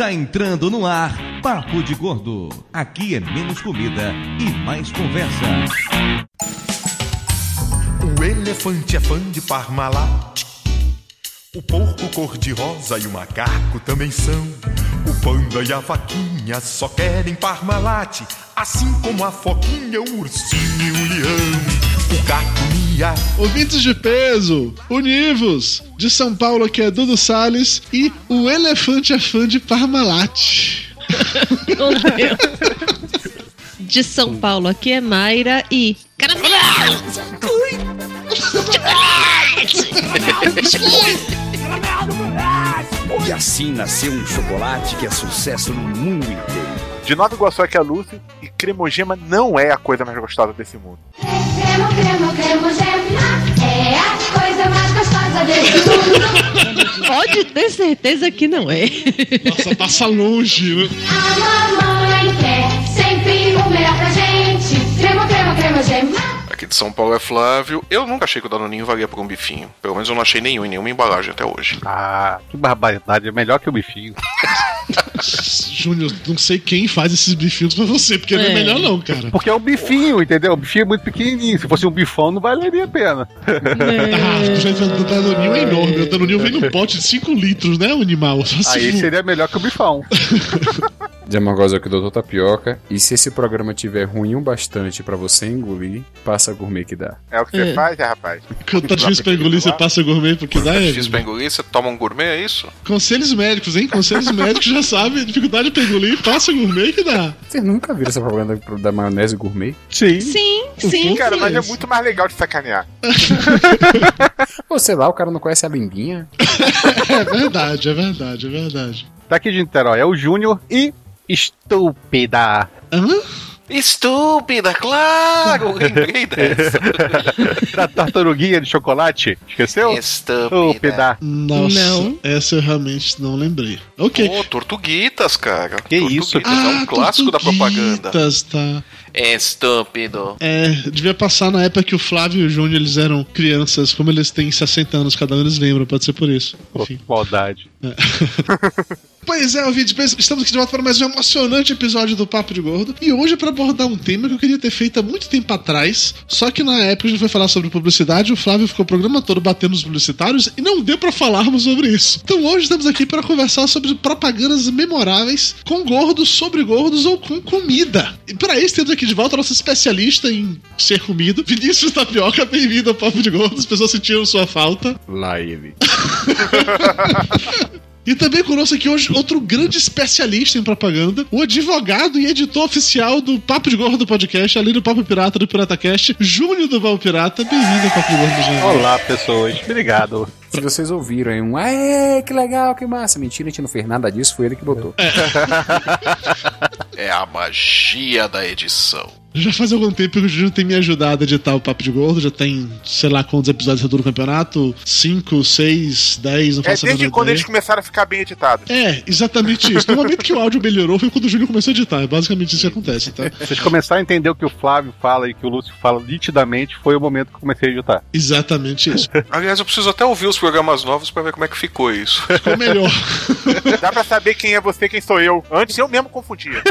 Está entrando no ar Papo de Gordo. Aqui é menos comida e mais conversa. O elefante é fã de Parmalat. O porco cor-de-rosa e o macaco também são. O panda e a vaquinha só querem Parmalat. Assim como a foquinha, o ursinho e o leão. O gato mia. Ouvintes de peso, univos! De São Paulo aqui é Dudu Salles e o elefante é fã de Parmalat. De São Paulo aqui é Mayra e. E assim nasceu um chocolate que é sucesso no mundo inteiro. De Nova Iguaçu aqui é a Lucy e cremogema não é a coisa mais gostosa desse mundo. Cremo, cremo, cremogema Pode ter certeza que não é. Nossa, passa longe. né? A mamãe quer sempre o melhor pra gente. Cremo, cremo, cremogema. Aqui de São Paulo é Flávio. Eu nunca achei que o Danoninho valia por um bifinho. Pelo menos eu não achei nenhum em nenhuma embalagem até hoje. Ah, que barbaridade. É melhor que o bifinho. Júnior, não sei quem faz esses bifinhos pra você, porque não é É. melhor não, cara. Porque é o bifinho, entendeu? O bifinho é muito pequenininho. Se fosse um bifão, não valeria a pena. Ah, o jeito do Danoninho é enorme. O Danoninho vem num pote de 5 litros, né, o animal? Só Aí seria melhor que o bifão. Diamagos aqui, Doutor Tapioca. E se esse programa tiver ruim o bastante pra você engolir, passa gourmet que dá. É o que você É. faz, é, rapaz? Quando tá difícil pra engolir, você passa gourmet porque dá, é. Difícil pra engolir, você toma um gourmet, é isso? Conselhos médicos, hein? Conselhos médicos já sabem. Dificuldade pra engolir, passa gourmet que dá. Vocês nunca viram essa propaganda da maionese gourmet? Sim. Sim, sim. Cara, mas é muito mais legal de sacanear. Ou sei lá, o cara não conhece a limbinha. É verdade, é verdade, é verdade. Daqui de Niterói é o Júnior e estúpida. Hã? Estúpida, claro! Lembrei dessa. Da tartaruguinha de chocolate. Esqueceu? Estúpida. Estúpida. Nossa, Não. essa eu realmente não lembrei. Ok. Pô, Tortuguitas, cara. Que isso, Tortuguitas, é um clássico da propaganda. Tortuguitas, tá. Estúpido. É, devia passar na época que o Flávio e o Júnior eles eram crianças. Como eles têm 60 anos cada um, eles lembram, pode ser por isso. Pô, Enfim. maldade. Pois é, ouvintes, estamos aqui de volta para mais um emocionante episódio do Papo de Gordo. E hoje para abordar um tema que eu queria ter feito há muito tempo atrás. Só que na época a gente foi falar sobre publicidade, o Flávio ficou o programa todo batendo nos publicitários e não deu para falarmos sobre isso. Então hoje estamos aqui para conversar sobre propagandas memoráveis com gordos, sobre gordos ou com comida. E para isso temos aqui de volta a nossa especialista em ser comido, Vinícius Tapioca. Bem-vindo ao Papo de Gordo. As pessoas sentiram sua falta. Lá ele. E também conosco aqui hoje outro grande especialista em propaganda, o advogado e editor oficial do Papo de Gordo Podcast, ali do Papo Pirata do PirataCast, Júnior do Val Pirata. Bem-vindo ao Papo de Gordo, Júnior. Olá, pessoas. Obrigado. Se vocês ouviram aí um, aê, que legal, que massa. Mentira, a gente não fez nada disso, foi ele que botou. É a magia da edição. Já faz algum tempo que o Júnior tem me ajudado a editar o Papo de Gordo, já tem, sei lá quantos episódios do campeonato, 5, 6, 10, não É faço a desde quando ideia. eles começaram a ficar bem editados. É, exatamente isso. No momento que o áudio melhorou foi quando o Júnior começou a editar. É basicamente isso que acontece, tá? Vocês começaram a entender o que o Flávio fala e que o Lúcio fala nitidamente, foi o momento que eu comecei a editar. Exatamente isso. Aliás, eu preciso até ouvir os programas novos pra ver como é que ficou isso. Ficou melhor. Dá pra saber quem é você e quem sou eu. Antes eu mesmo confundia.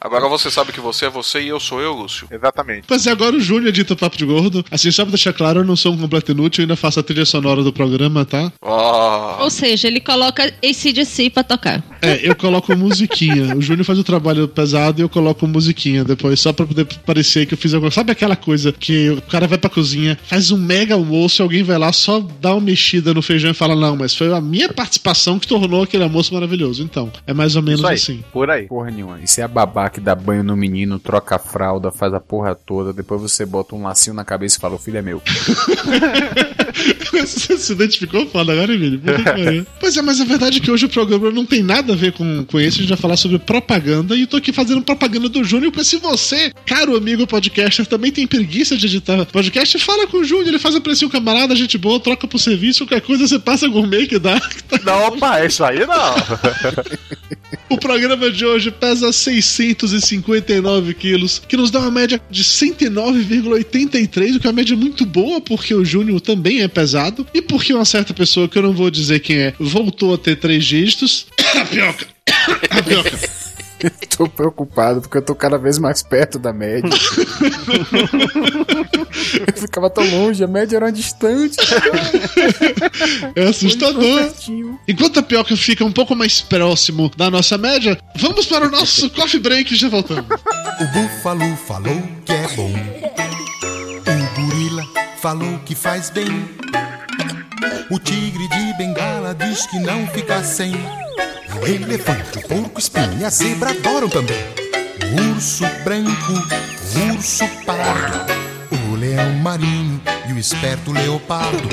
Agora você sabe que você é você e eu sou eu, Lúcio. Exatamente. Mas é agora o Júnior edita o Papo de Gordo. Assim, só pra deixar claro, eu não sou um completo inútil, eu ainda faço a trilha sonora do programa, tá? Ah, Ou seja, ele coloca ACDC pra tocar. É, eu coloco musiquinha. O Júnior faz o trabalho pesado e eu coloco musiquinha depois, só pra poder parecer que eu fiz alguma Sabe aquela coisa que o cara vai pra cozinha, faz um mega almoço e alguém vai lá só dá uma mexida no feijão e fala: Não, mas foi a minha participação que tornou aquele almoço maravilhoso. Então, é mais ou menos aí, assim. por aí. Porra nenhuma. Isso é a babá que dá banho no menino, troca a fralda, faz a porra toda, depois você bota um lacinho na cabeça e fala, o filho é meu. Você se identificou foda agora, Emílio? Pois é, mas a verdade é que hoje o programa não tem nada a ver com, com isso, a gente vai falar sobre propaganda e eu tô aqui fazendo propaganda do Júnior, porque se você, caro amigo podcaster, também tem preguiça de editar podcast, fala com o Júnior, ele faz a precinho camarada, gente boa, troca pro serviço, qualquer coisa você passa gourmet que dá. Não, opa, isso aí não. O programa de hoje pesa 659 quilos, que nos dá uma média de 109,83, o que é uma média muito boa, porque o Júnior também é pesado, e porque uma certa pessoa, que eu não vou dizer quem é, voltou a ter três dígitos. A pioca! A pioca! tô preocupado porque eu tô cada vez mais perto da média. eu ficava tão longe, a média era distante. É assustador. Enquanto a pioca fica um pouco mais próximo da nossa média, vamos para o nosso coffee break e já voltamos. O búfalo falou que é bom. O gorila falou que faz bem. O tigre de bengala diz que não fica sem. O elefante, o porco espinho e a zebra adoram também. O urso branco, o urso pardo. O leão marinho e o esperto leopardo.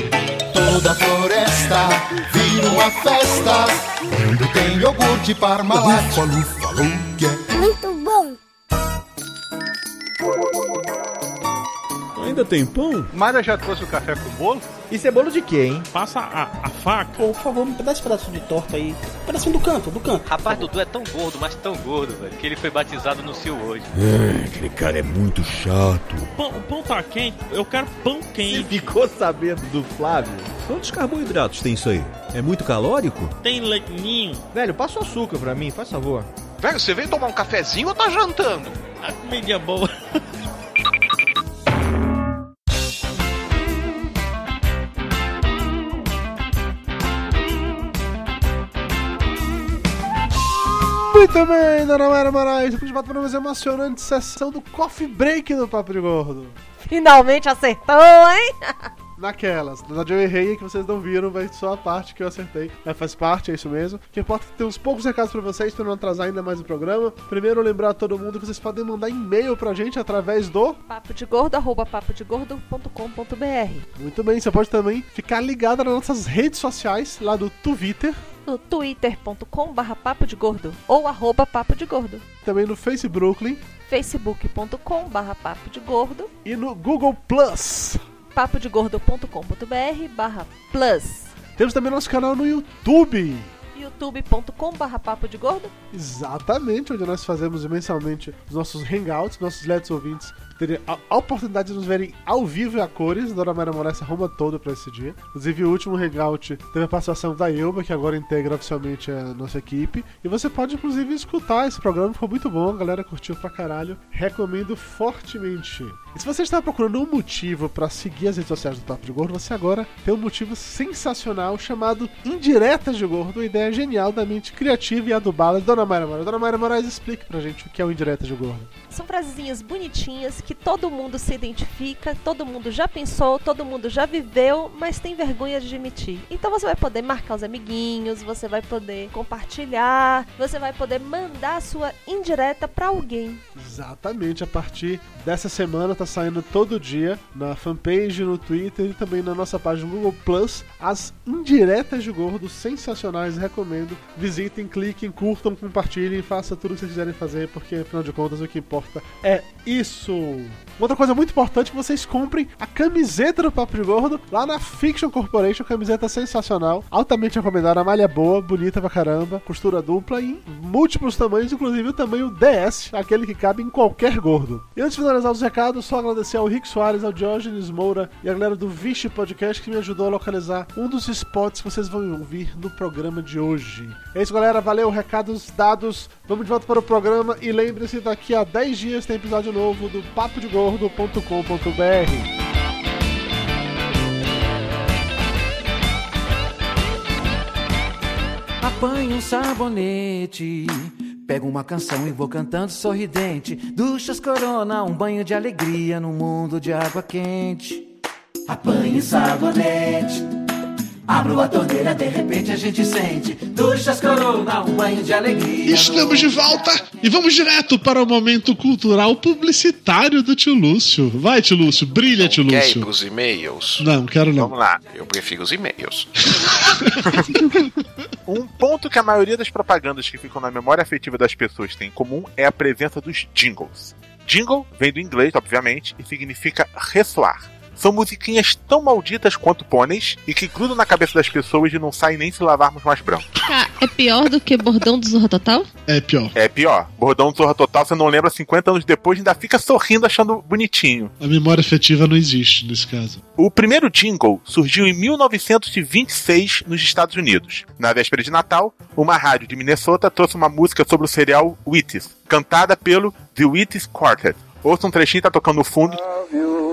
Toda a floresta vira uma festa. Quando tem iogurte parmalat. O búfalo falou que é Muito bom. Ainda tem pão? Mayra já trouxe o café com bolo? Isso é bolo de quê, hein? Passa a, a faca. Pô, por favor, me dá esse pedaço de torta aí. Um pedacinho do canto, do canto. Rapaz, Dudu é tão gordo, mas tão gordo, velho, que ele foi batizado no Sil hoje. É, aquele cara é muito chato. Pão, o pão tá quente, eu quero pão quente. Ficou sabendo do Flávio? Quantos carboidratos tem isso aí? É muito calórico? Tem leitinho. Velho, passa o açúcar pra mim, faz favor. Velho, você veio tomar um cafezinho ou tá jantando? A comida é boa. Muito bem, dona Mayra Moraes, estamos de volta para mais emocionante sessão do Coffee Break do Papo de Gordo. Finalmente acertou, hein? Naquelas. Na onde eu errei que vocês não viram, vai só a parte que eu acertei. Mas faz parte, é isso mesmo. O que importa é que tem uns poucos recados pra vocês pra não atrasar ainda mais o programa. Primeiro, lembrar a todo mundo que vocês podem mandar e-mail pra gente através do Papo de gordo, arroba papodegordo.com.br. Muito bem, você pode também ficar ligado nas nossas redes sociais, lá do Twitter, No twitter.com barra papo de gordo ou arroba papo de gordo. também no Facebook facebook.com barra papo de gordo e no Google Plus. papodegordo.com.br barra plus Temos também nosso canal no YouTube. youtube.com barra papo de gordo Exatamente, onde nós fazemos mensalmente os nossos hangouts, nossos let's ouvintes terem a, a oportunidade de nos verem ao vivo e a cores. Dona Mayra Moraes arruma todo pra esse dia. Inclusive, o último hangout teve a participação da Elba, que agora integra oficialmente a nossa equipe. E você pode, inclusive, escutar esse programa, ficou muito bom, a galera curtiu pra caralho. Recomendo fortemente. E se você está procurando um motivo pra seguir as redes sociais do Papo de Gordo, você agora tem um motivo sensacional chamado Indiretas de Gordo, uma ideia genial da mente criativa e adubada de Dona Mayra Moraes. Dona Mayra Moraes, explique pra gente o que é o Indiretas de Gordo. São frasezinhas bonitinhas que todo mundo se identifica, todo mundo já pensou, todo mundo já viveu, mas tem vergonha de admitir. Então você vai poder marcar os amiguinhos, você vai poder compartilhar, você vai poder mandar a sua indireta pra alguém. Exatamente, a partir dessa semana tá saindo todo dia na fanpage, no Twitter e também na nossa página no Google Plus as indiretas de gordo sensacionais, recomendo. Visitem, cliquem, curtam, compartilhem, façam tudo o que vocês quiserem fazer, porque afinal de contas o que importa é isso. Outra coisa muito importante vocês comprem a camiseta do Papo de Gordo lá na Fiction Corporation, camiseta sensacional, altamente recomendada, malha boa, bonita pra caramba, costura dupla em múltiplos tamanhos, inclusive o tamanho DS, aquele que cabe em qualquer gordo. E antes de finalizar os recados, só agradecer ao Rick Soares, ao Diógenes Moura e a galera do Vixe Podcast que me ajudou a localizar um dos spots que vocês vão ouvir no programa de hoje. É isso, galera. Valeu, recados dados. Vamos de volta para o programa e lembre-se, daqui a 10 dias tem episódio novo do papodegordo.com.br. Apanho um sabonete, pego uma canção e vou cantando sorridente. Duchas corona, um banho de alegria num mundo de água quente. Apanho um sabonete, abro a torneira, de repente a gente sente. Duchas corona, um banho de alegria. Estamos de volta e vamos direto para o momento cultural publicitário do tio Lúcio. Vai, tio Lúcio, brilha, tio Quer ir Lúcio. pros e-mails? Não, quero não. Vamos lá, eu prefiro os e-mails. Um ponto que a maioria das propagandas que ficam na memória afetiva das pessoas tem em comum é a presença dos jingles. Jingle vem do inglês, obviamente, e significa ressoar. São musiquinhas tão malditas quanto pôneis e que grudam na cabeça das pessoas e não saem nem se lavarmos mais branco. Tá, é pior do que bordão do Zorra Total? É pior. É pior. Bordão do Zorra Total, você não lembra 50 anos depois e ainda fica sorrindo achando bonitinho. A memória afetiva não existe nesse caso. O primeiro jingle surgiu em 1926 nos Estados Unidos. Na véspera de Natal, uma rádio de Minnesota trouxe uma música sobre o cereal Wheaties, cantada pelo The Wheaties Quartet. Ouça um trechinho, tá tocando no fundo. Their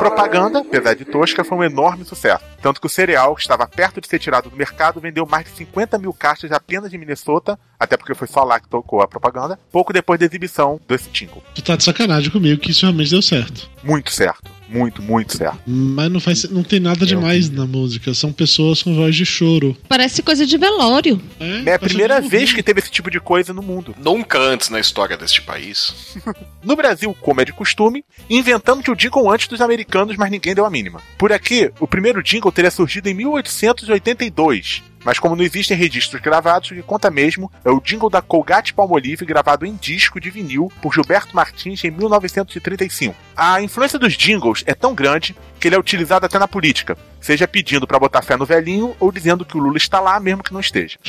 propaganda, apesar de tosca, foi um enorme sucesso. Tanto que o cereal, que estava perto de ser tirado do mercado, vendeu mais de 50 mil caixas apenas de Minnesota, até porque foi só lá que tocou a propaganda, pouco depois da exibição desse jingle. Tu tá de sacanagem comigo que isso realmente deu certo. Muito certo. Muito, muito certo. Mas não faz, não tem nada demais na música. São pessoas com voz de choro. Parece coisa de velório. É a primeira vez que teve esse tipo de coisa no mundo. Nunca antes na história deste país. No Brasil, como é de costume, inventamos o jingle antes dos americanos, mas ninguém deu a mínima. Por aqui, o primeiro jingle teria surgido em 1882. Mas como não existem registros gravados, o que conta mesmo é o jingle da Colgate Palmolive gravado em disco de vinil por Gilberto Martins em 1935. A influência dos jingles é tão grande que ele é utilizado até na política, seja pedindo para botar fé no velhinho ou dizendo que o Lula está lá mesmo que não esteja.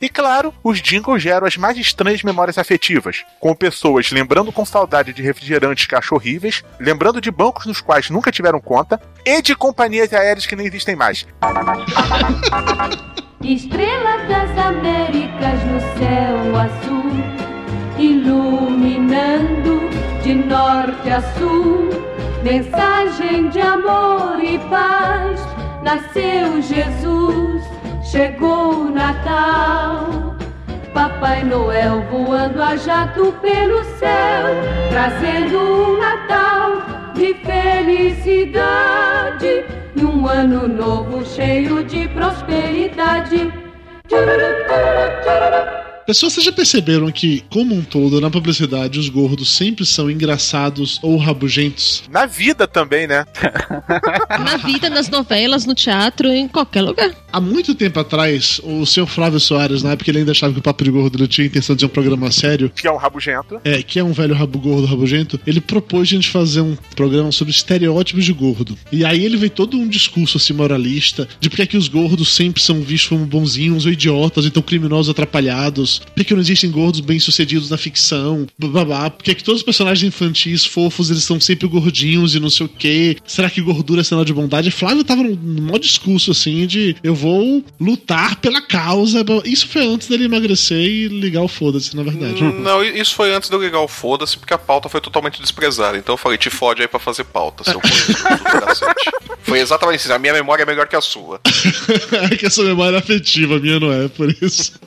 E claro, os jingles geram as mais estranhas memórias afetivas, com pessoas lembrando com saudade de refrigerantes que acham horríveis, lembrando de bancos nos quais nunca tiveram conta e de companhias aéreas que nem existem mais. Estrela das Américas no céu azul, iluminando de norte a sul. Mensagem de amor e paz, nasceu Jesus, chegou o Natal. Papai Noel voando a jato pelo céu, trazendo um Natal de felicidade e um ano novo cheio de prosperidade. Pessoas, vocês já perceberam que, como um todo, na publicidade, os gordos sempre são engraçados ou rabugentos? Na vida também, né? Na vida, nas novelas, no teatro, em qualquer lugar. Há muito tempo atrás, o senhor Flávio Soares, na época ele ainda achava que o Papo de Gordo não tinha intenção de um programa sério, Que é um rabugento. é, que é um velho rabo gordo rabugento, ele propôs a gente fazer um programa sobre estereótipos de gordo. E aí ele veio todo um discurso assim moralista de porque é que os gordos sempre são vistos como bonzinhos ou idiotas, então criminosos atrapalhados, porque não existem gordos bem-sucedidos na ficção, babá, porque é que todos os personagens infantis fofos eles são sempre gordinhos e não sei o quê. Será que gordura é sinal de bondade? Flávio tava num, num maior discurso assim de eu vou lutar pela causa. Isso foi antes dele emagrecer e ligar o foda-se, na verdade. Não, isso foi antes de eu ligar o foda-se, porque a pauta foi totalmente desprezada. Então eu falei, te fode aí pra fazer pauta, seu. Foi exatamente isso. A minha memória é melhor que a sua. é que essa memória é afetiva, a minha não é, por isso.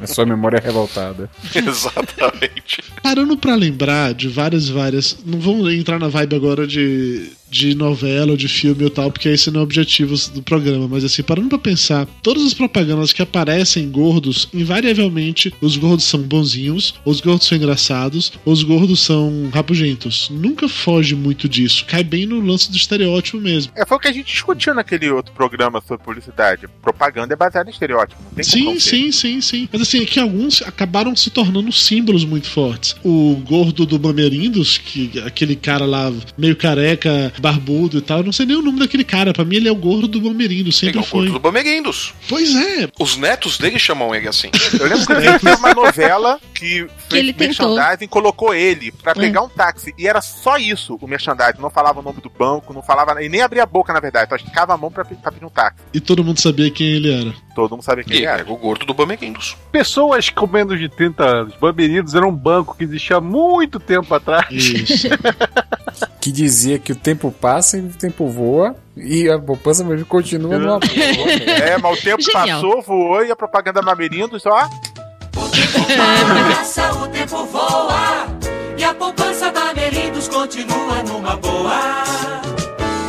A sua memória é revoltada. Exatamente. Parando pra lembrar de várias, várias. Não vamos entrar na vibe agora de, de novela ou de filme ou tal, porque esse não é o objetivo do programa. Mas assim, parando pra pensar, todas as propagandas que aparecem gordos, invariavelmente os gordos são bonzinhos, os gordos são engraçados, os gordos são rabugentos. Nunca foge muito disso. Cai bem no lance do estereótipo mesmo. É, foi o que a gente discutiu naquele outro programa sobre publicidade. Propaganda é baseada em estereótipo. Não tem Sim, não sim, sim, sim. Mas assim, é que alguns acabaram se tornando símbolos muito fortes. O gordo do Bamerindos, que aquele cara lá, meio careca, barbudo e tal, eu não sei nem o nome daquele cara. Pra mim, ele é o gordo do Bamerindos, sempre Ele é o foi. gordo do Bamerindos. Pois é. Os netos dele chamam ele assim. Eu lembro que ele fez uma novela que fez ele tentou. merchandising colocou ele pra É. pegar um táxi. E era só isso o merchandising. Não falava o nome do banco, não falava. E nem abria a boca, na verdade. Só esticava a mão pra, pra pedir um táxi. E todo mundo sabia quem ele era. Todo mundo sabia quem ele Ele era. é o gordo do Bamerindos. Pessoas com menos de 30 anos. Bambinidos era um banco que existia há muito tempo atrás. Isso. que dizia que o tempo passa e o tempo voa e a poupança mesmo continua numa boa. É, mas o tempo Genial. passou, voou e a propaganda Mamerindos, ó. Passa, o tempo voa e a poupança Bamerindos continua numa boa.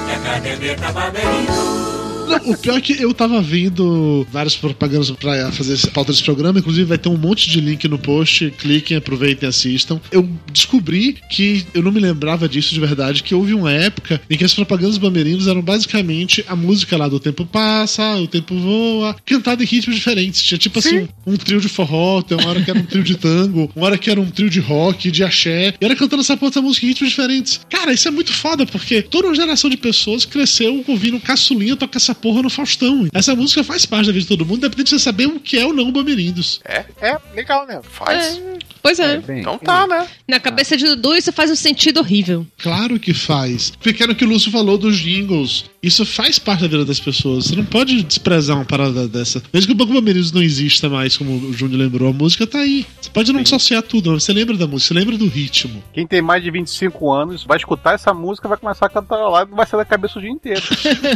É a caderneta Bamerindos. Não, o pior é que eu tava vendo várias propagandas pra fazer essa pauta desse programa, inclusive vai ter um monte de link no post, cliquem, aproveitem, assistam. Eu descobri que eu não me lembrava disso de verdade, que houve uma época em que as propagandas bamerinos eram basicamente a música lá do tempo passa, o tempo voa, cantada em ritmos diferentes. Tinha tipo assim, um trio de forró, tem uma hora que era um trio de tango, uma hora que era um trio de rock, de axé, e era cantando essa porra música em ritmos diferentes. Cara, isso é muito foda, porque toda uma geração de pessoas cresceu ouvindo caçulinha tocar essa porra no Faustão. Essa música faz parte da vida de todo mundo, independente de você saber o que é ou não o Bamerindos. É, é, legal, né? Faz. Pois é. Então tá, né? Na cabeça de Dudu isso faz um sentido horrível. Claro que faz. Porque era o que o Lúcio falou dos jingles. Isso faz parte da vida das pessoas. Você não pode desprezar uma parada dessa. Mesmo que o Banco Bamerindos não exista mais, como o Júnior lembrou, a música tá aí. Você pode não associar tudo, mas você lembra da música, você lembra do ritmo. Quem tem mais de 25 anos vai escutar essa música, vai começar a cantar lá e vai sair da cabeça o dia inteiro.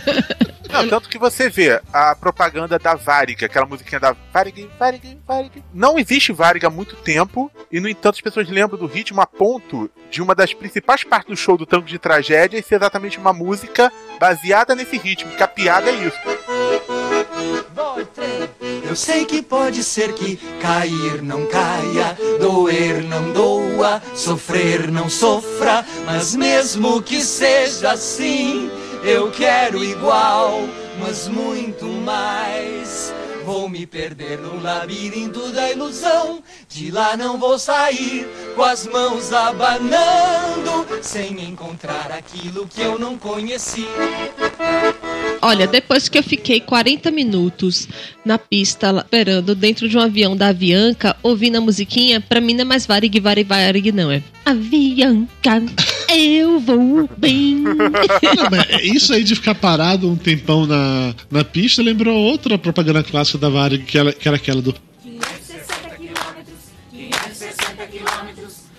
Não, tanto que você vê a propaganda da Varig, aquela musiquinha da Varig, Varig, Varig. Não existe Varig há muito tempo, e no entanto as pessoas lembram do ritmo a ponto de uma das principais partes do show do Tango de Tragédia ser exatamente uma música baseada nesse ritmo, que a piada é isso. Eu sei que pode ser que cair não caia, doer não doa, sofrer não sofra, mas mesmo que seja assim, eu quero igual, mas muito mais. Vou me perder no labirinto da ilusão, de lá não vou sair com as mãos abanando, sem encontrar aquilo que eu não conheci. Olha, depois que eu fiquei 40 minutos na pista esperando dentro de um avião da Avianca, ouvindo a musiquinha, pra mim não é mais varig, varig, varig, não. É Avianca, eu vou bem. Não, isso aí de ficar parado um tempão na, na pista lembrou outra propaganda clássica da Varig, que, ela- que era aquela do.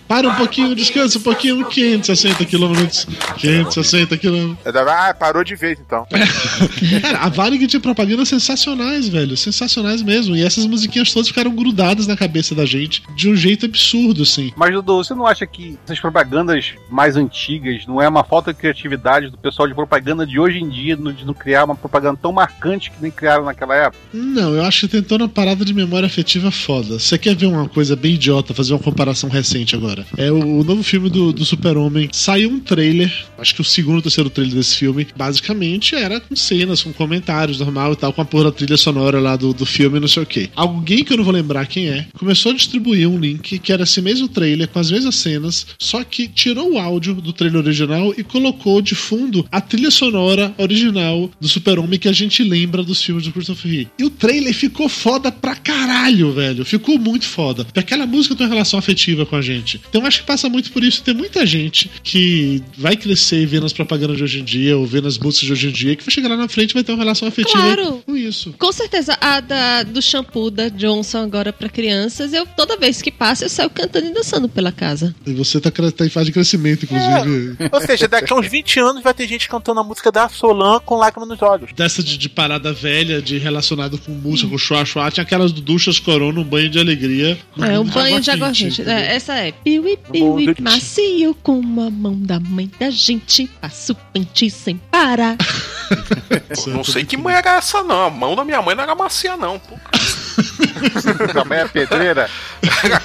Para um pouquinho, descansa um pouquinho, 560 quilômetros. 560 quilômetros. Ah, parou de vez então. Cara, a Varig tinha propagandas sensacionais, velho. Sensacionais mesmo. E essas musiquinhas todas ficaram grudadas na cabeça da gente de um jeito absurdo, assim. Mas, Dudu, você não acha que essas propagandas mais antigas não é uma falta de criatividade do pessoal de propaganda de hoje em dia no- de não criar uma propaganda tão marcante que nem criaram naquela época? Não, eu acho que tentou uma parada de memória afetiva foda. Você quer ver uma coisa bem idiota, fazer uma comparação recente agora? É o, o novo filme do, do Super-Homem. Saiu um trailer, acho que o segundo ou terceiro trailer desse filme, basicamente era com cenas, com comentários normal e tal, com a porra da trilha sonora lá do, do filme, não sei o que. Alguém que eu não vou lembrar quem é, começou a distribuir um link que era esse mesmo trailer, com as mesmas cenas, só que tirou o áudio do trailer original e colocou de fundo a trilha sonora original do Super-Homem que a gente lembra dos filmes do Christopher Reeve. E o trailer ficou foda pra caralho, velho. Ficou muito foda. Porque aquela música tem uma relação afetiva com a gente. Então acho que passa muito por isso. Tem muita gente que vai crescer vendo as propagandas de hoje em dia, ou vendo as músicas de hoje em dia, que vai chegar lá na frente e vai ter uma relação afetiva Claro. com isso. Com certeza, a da, do shampoo da Johnson agora pra crianças, eu toda vez que passa eu saio cantando e dançando pela casa. E você tá, tá em fase de crescimento, inclusive. Ou seja, daqui a uns 20 anos vai ter gente cantando a música da Solan com lágrimas nos olhos. Dessa de, de parada velha, de relacionado com música, com chua chua, tinha aquelas do Duchas Corona, um banho de alegria. É, um banho de água quente. É, essa é. Piuí, piuí, macio como a mão da mãe da gente. Passo pente sem parar. Não sei que mãe era essa, não. A mão da minha mãe não era macia, não. Pô, mãe é pedreira?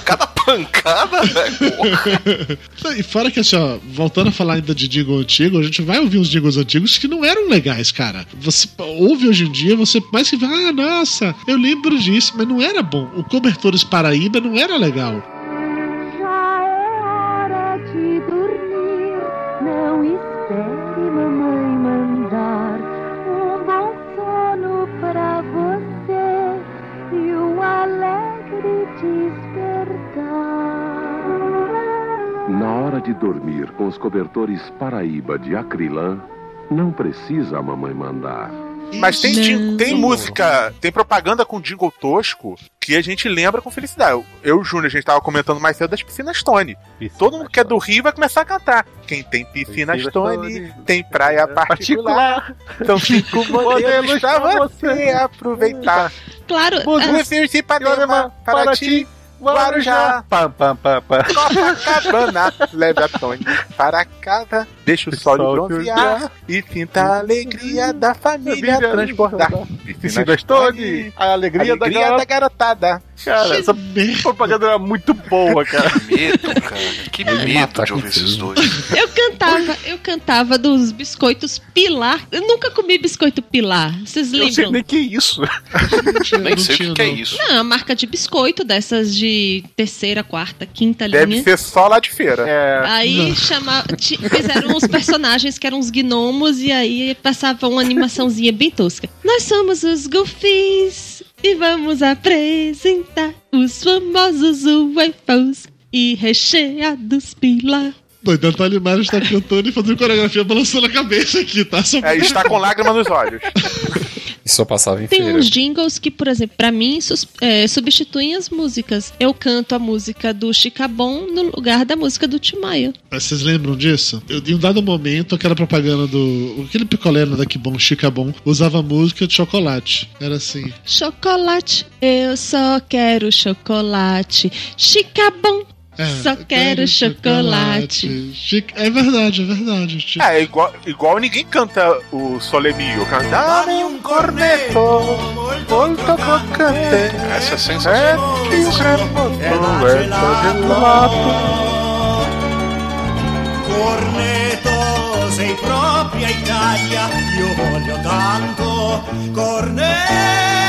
Cada pancada, velho. porra. E fora que assim, ó, voltando a falar ainda de jingle antigo, a gente vai ouvir uns jingles antigos que não eram legais, cara. Você ouve hoje em dia, você mais que vai, ah, nossa, eu lembro disso, mas não era bom. O Cobertores Paraíba não era legal. Os cobertores Paraíba de Acrilã, não precisa a mamãe mandar. Mas tem, tem música, tem propaganda com jingle tosco que a gente lembra com felicidade. Eu, eu e o Júnior, a gente tava comentando mais cedo das piscinas Tony. Todo mundo que é do Rio vai começar a cantar. Quem tem piscinas Piscinas Tony, Tony, tem praia particular. São cinco modelos pra você aproveitar. Claro, Museu de Ipanema, Paraty, Guarujá. Pam, pam, pam, pam. Copacabana, leve a Tony para casa, deixa o sol sol bronzear e sinta a alegria da família Família transbordar. Piscinas Tony, a alegria, da, Alegria garota. da garotada. Cara, essa propaganda era muito boa, cara. Medo, cara. Que medo de ouvir esses dois. Eu cantava, eu cantava dos biscoitos Pilar. Eu nunca comi biscoito Pilar. Vocês Eu lembram? sei nem que é isso. Nem sei o que, que é isso. Não, a marca de biscoito dessas de terceira, quarta, quinta Deve linha. ser só lá de feira. Aí chama, ti- uns personagens que eram uns gnomos e aí passava uma animaçãozinha bem tosca. Nós somos os Goofies e vamos apresentar os famosos UFOs e recheados pilar. Doido, a Thalia Mara está cantando e fazendo coreografia balançando a cabeça aqui, tá? Só É, está com lágrima nos olhos. E só passava em Tem feira. uns jingles que, por exemplo, pra mim é, substituem as músicas. Eu canto a música do Chicabon no lugar da música do Timaya. Mas Vocês lembram disso? Eu, em um dado momento, aquela propaganda do. Aquele picolé da Que Bom, Chica Bom, usava música de chocolate. Era assim. Chocolate, eu só quero chocolate. Chicabon, só quero chocolate. Chica- É verdade, é verdade. Tipo, É, igual, igual ninguém canta o Solemio. Canta, um corneto, molto crocante. Essa é sensacional. É que o cremoso é gelato. Corneto, sei propria Italia, io voglio tanto. Corneto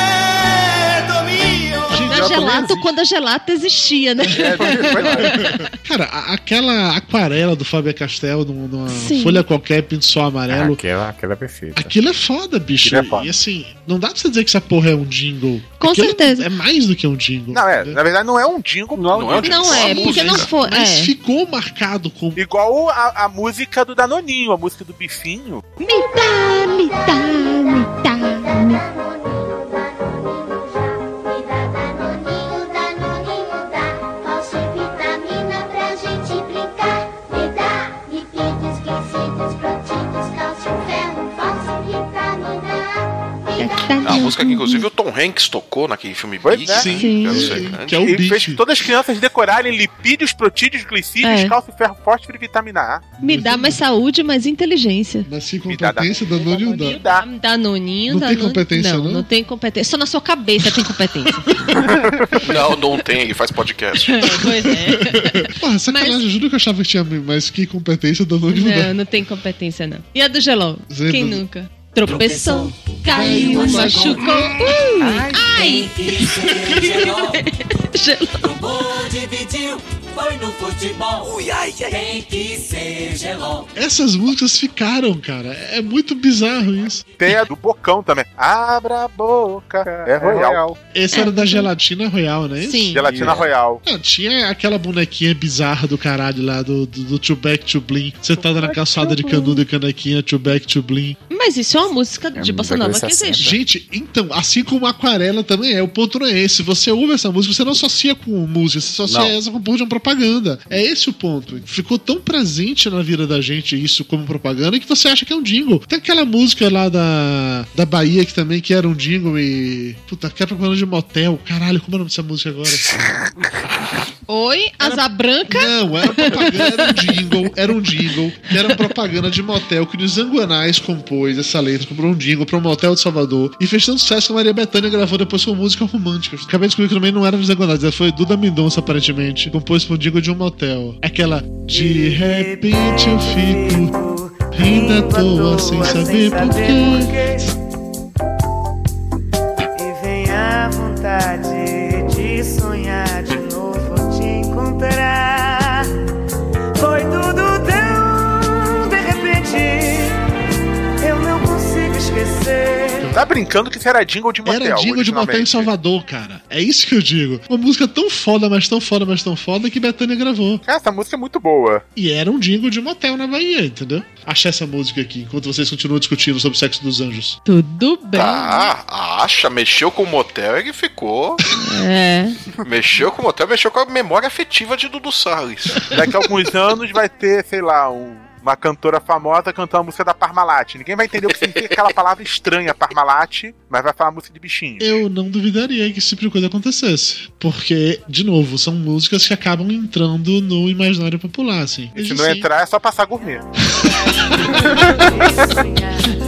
gelato, quando a gelato existia, né? Cara, a- aquela aquarela do Fábio Castel num- numa Sim. folha qualquer, pinto só amarelo. Aquela, aquela é perfeita. Aquilo é foda, bicho. É foda. E assim, não dá pra você dizer que essa porra é um jingle. Com Aquilo certeza. É mais do que um jingle. Não, é, na verdade não é um jingle. Não, Não é um jingle, Não só é, porque música. não foi. Mas É. ficou marcado com. Igual a, a música do Danoninho, a música do Bifinho. Me dá, me dá, me dá, É uma música que, inclusive, o Tom Hanks tocou naquele filme Big. é. Sim, que era o sim, secante. que é o e fez que todas as crianças decorarem lipídios, protídeos, glicídios, É. cálcio, ferro, fósforo e vitamina A. Me dá mais saúde, mais inteligência. Mas dá, dá. competência, Danoninho dá. Dá. Danoninho, Não tem Danone- competência, não? não? Não tem competência. Só na sua cabeça tem competência. Não, não tem, ele faz podcast. pois é. Porra, sacanagem, eu juro que eu achava que tinha mais que competência, Danoninho Não, dá. não tem competência, não. E a do Gelão? Zé, Quem mas- nunca? Tropeçou, caiu, machucou. Uh, ai! Gelão. dividiu, foi no futebol. Ui, ai, ai. Tem que ser gelol. Essas músicas ficaram, cara. É muito bizarro isso. Tem a do Bocão também. Abra a boca. É Royal. Esse era da Gelatina Royal, né? Sim. Gelatina Royal. Não, tinha aquela bonequinha bizarra do caralho lá, do, do, do Too Back to Blim. Sentada na calçada de canudo e canequinha, Too Back to Blim. Mas isso é uma música de bossa nova que existe. Gente, então, assim como Aquarela também é, o ponto não é esse. Você ouve essa música, você não associa com música, você associa Não. essa com porra de uma propaganda. É esse o ponto. Ficou tão presente na vida da gente isso como propaganda que você acha que é um jingle. Tem aquela música lá da, da Bahia que também que era um jingle e. Puta, que é propaganda de motel. Caralho, como é o nome dessa música agora? Oi, asa branca. Não, era propaganda, era um jingle, era um jingle, era uma propaganda de motel que o Zanguanais compôs essa letra, comprou um jingle pra um motel de Salvador e fez tanto sucesso que a Maria Bethânia gravou depois com música romântica. Acabei de descobrir que também não era dos Zanguanais, foi Duda Mendonça, aparentemente, compôs pra um jingle de um motel. Aquela De repente eu fico rindo à toa sem saber porquê. Brincando que isso era jingle de motel. Era jingle de motel em. Salvador, cara. É isso que eu digo. Uma música tão foda, mas tão foda, mas tão foda que Betânia gravou. Cara, essa música é muito boa. E era um jingle de motel na Bahia, entendeu? Achei essa música aqui, enquanto vocês continuam discutindo sobre o sexo dos anjos. Tudo bem. Ah, acha, mexeu com o motel e ficou. É. Mexeu com o motel, mexeu com a memória afetiva de Dudu Salles. Daqui a alguns anos vai ter, sei lá, um- uma cantora famosa cantando a música da Parmalat. Ninguém vai entender o que significa aquela palavra estranha, Parmalat, mas vai falar música de bichinho. Eu não duvidaria que esse tipo de coisa acontecesse. Porque, de novo, são músicas que acabam entrando no imaginário popular, assim. E se não entrar, é só passar gourmet.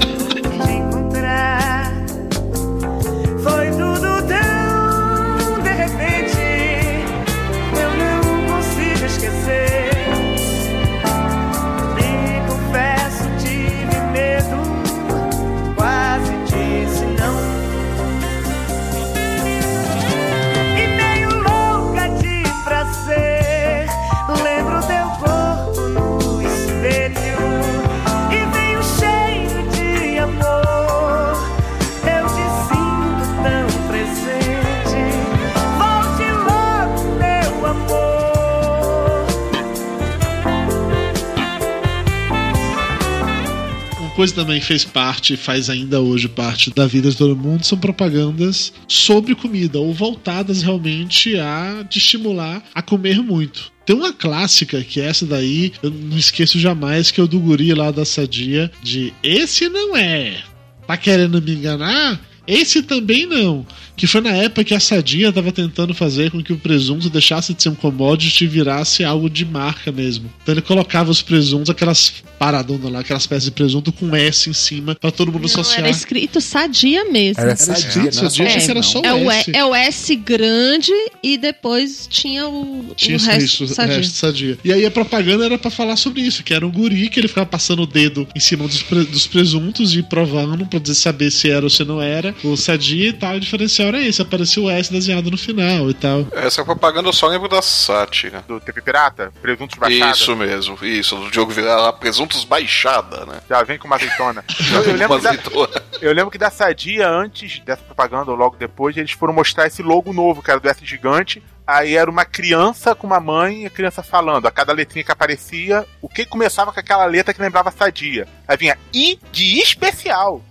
coisa também fez parte, faz ainda hoje parte da vida de todo mundo, são propagandas sobre comida, ou voltadas realmente a te estimular a comer muito. Tem uma clássica que é essa daí, eu não esqueço jamais, que é o do guri lá da Sadia, de esse não é. Tá querendo me enganar? Esse também não. Que foi na época que a Sadia estava tentando fazer com que o presunto deixasse de ser um commodity e virasse algo de marca mesmo. Então ele colocava os presuntos, aquelas paradonas lá, aquelas peças de presunto com S em cima, pra todo mundo associar. Era escrito sadia mesmo. Era sadia, sadia, achei que era só o é o S. É o S grande e depois tinha o, Tinha o resto isso, sadia. resto sadia. E aí a propaganda era pra falar sobre isso, que era um guri que ele ficava passando o dedo em cima dos, pre- dos presuntos e provando pra dizer saber se era ou se não era. O sadia e tal, e o diferencial era esse, apareceu o S desenhado no final e tal. Essa propaganda eu só lembro da sátira. Do TV Pirata? Presuntos Baixada? Isso mesmo, isso. Do Diogo Vilar lá, Presuntos Baixada, né? Já vem com uma azeitona. Eu, eu lembro Uma da, azeitona. eu lembro que da Sadia, antes dessa propaganda, ou logo depois, eles foram mostrar esse logo novo, que era do S gigante. Aí era uma criança com uma mãe e a criança falando. A cada letrinha que aparecia, o que começava com aquela letra que lembrava Sadia. Aí vinha I de especial.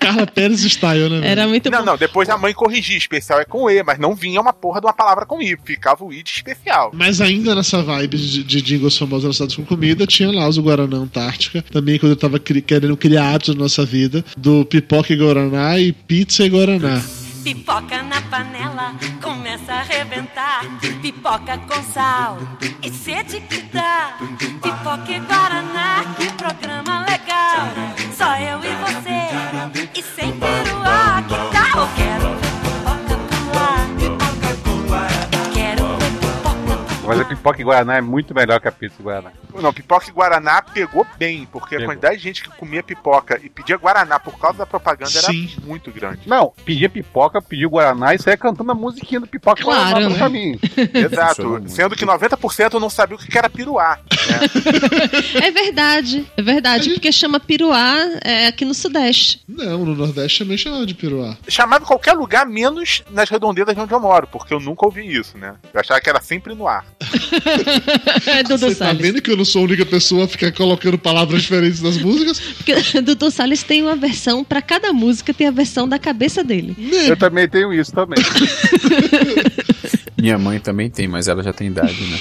Carla Pérez style, né? Era muito Não, não, depois a mãe corrigia. Especial é com E, mas não vinha uma porra de uma palavra com I. Ficava o I de especial. Mas ainda nessa vibe de, de jingles famosos relacionados com comida, tinha lá os Guaraná Antártica. Também quando eu tava cri- querendo criar hábitos na nossa vida, do pipoca e Guaraná e pizza e Guaraná. Pipoca na panela, começa a arrebentar. Pipoca com sal e sede que dá. Pipoca e Guaraná, que programa legal. Só eu e você, e sem Mas a pipoca e Guaraná é muito melhor que a pizza e Guaraná. Não, pipoca e Guaraná pegou bem, porque a Pegou. quantidade de gente que comia pipoca e pedia Guaraná por causa da propaganda Sim. era muito grande. Não, pedia pipoca, pedia Guaraná e saia cantando a musiquinha do pipoca e Claro, Guaraná né? pro caminho. Exato. Sendo que 90% não sabia o que era piruá. É verdade, é verdade, porque chama piruá é, aqui no Sudeste. Não, no Nordeste também chamava de piruá. Chamava em qualquer lugar, menos nas redondezas de onde eu moro, porque eu nunca ouvi isso, né? Eu achava que era sempre no ar. É Dudu Você tá Salles. vendo que eu não sou a única pessoa a ficar colocando palavras diferentes nas músicas? Porque Dudu Salles tem uma versão, pra cada música tem a versão da cabeça dele. Eu também tenho isso também. Minha mãe também tem, mas ela já tem idade, né?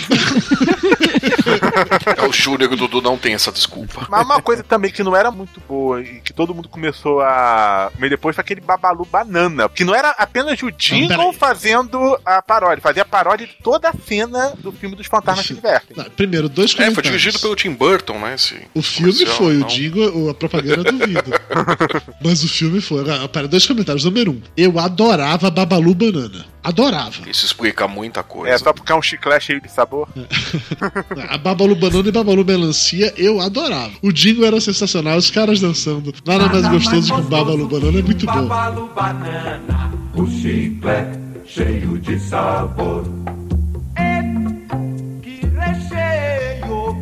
É o Júnior e o Dudu não tem essa desculpa. Mas uma coisa também que não era muito boa e que todo mundo começou a comer depois foi aquele Babalu Banana. Que não era apenas o jingle fazendo a paródia, fazia a paródia de toda a cena do filme dos Fantasmas que Divertem. Primeiro, dois É, foi comentários. dirigido pelo Tim Burton, né? Esse O filme comercial, foi, não? o jingle, a propaganda eu duvido. Mas o filme foi. Para, dois comentários. Número um, eu adorava Babalu Banana. Adorava. Isso explica muita coisa. É, só porque é um chiclete cheio de sabor. A Babalu Banana e Babalu Melancia eu adorava. O jingle era sensacional, os caras dançando. Nada mais gostoso que um Babalu Banana, é muito bom. Babalu banana, o chiclete cheio de sabor. Que recheio!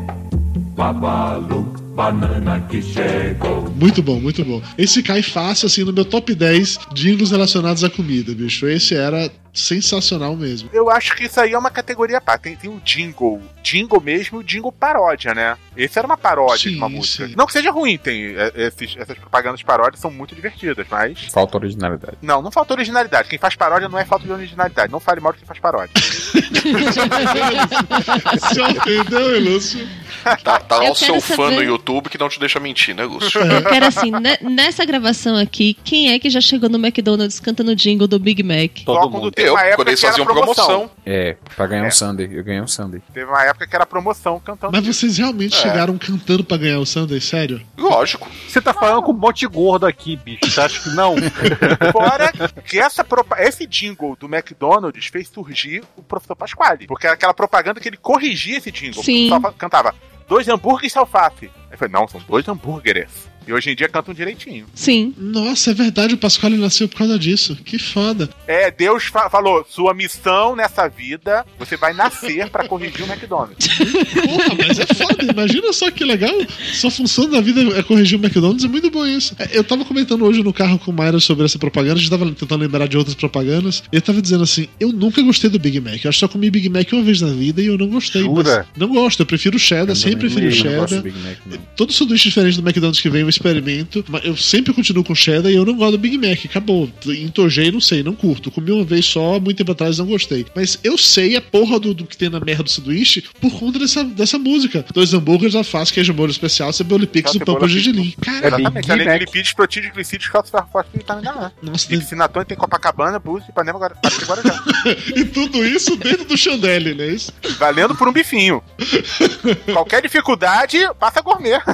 Babalu banana que chegou. Muito bom, muito bom. Esse cai fácil, assim, no meu top 10 jingles relacionados à comida, bicho. Esse era sensacional mesmo. Eu acho que isso aí é uma categoria pá. Tem, tem o jingle, jingle mesmo, e o jingle paródia, né? Esse era uma paródia de uma música. Não que seja ruim, tem é, esses- essas propagandas paródias são muito divertidas, mas Falta originalidade. não, não falta originalidade. Quem faz paródia não é falta de originalidade. Não fale mal de quem faz paródia. Se ofendeu, Lúcio. Tá, tá lá o seu quero fã saber- no YouTube que não te deixa mentir, né, Lúcio? Eu quero assim, ne- nessa gravação aqui, quem é que já chegou no McDonald's cantando o jingle do Big Mac? Só quando teve Eu, uma época quando eles faziam promoção. É, pra ganhar É. um Sunday. Eu ganhei um Sunday. Teve uma época que era promoção cantando. Mas vocês realmente É. chegaram cantando pra ganhar o Sunday, sério? Lógico. Você tá falando com um monte de gordo aqui, bicho. Você acha que não? Fora que essa propa- esse jingle do McDonald's fez surgir o professor Pasquale. Porque era aquela propaganda que ele corrigia esse jingle. Sim. Só cantava dois hambúrgueres e alface. Aí eu falei, não, são dois hambúrgueres. E hoje em dia cantam direitinho. Sim. Nossa, é verdade, o Pasquale nasceu por causa disso. Que foda. É, Deus fa- falou: sua missão nessa vida, você vai nascer pra corrigir o McDonald's. Porra, mas é foda. Imagina só que legal. Sua função da vida é corrigir o McDonald's. É muito bom isso. É, Eu tava comentando hoje no carro com o Mayra sobre essa propaganda. A gente tava tentando lembrar de outras propagandas. E eu tava dizendo assim: eu nunca gostei do Big Mac. Eu acho que só comi Big Mac uma vez na vida e eu não gostei. Jura? Mas não gosto. Eu prefiro o cheddar. sempre preferi o Eu não gosto cheddar. do Big Mac, não. Todo sanduíche diferente do McDonald's que vem eu experimento, mas eu sempre continuo com cheddar e eu não gosto do Big Mac. Acabou. Entojei, não sei, não curto. Comi uma vez só, muito tempo atrás, não gostei. Mas eu sei a porra do, do que tem na merda do sanduíche por conta dessa, dessa música. Dois hambúrgueres, alface, queijo molho especial, cebola pix e pão com gergelim. Cara, Exatamente. Além de lipídios, proteínas, glicídios, calcium, fósforo e vitamina A. Nossa, tem Sinatone, tem Copacabana, Búzios, Ipanema, já. e tudo isso dentro do chandelle, né? Isso? Valendo por um bifinho. Qualquer dificuldade, passa gourmet.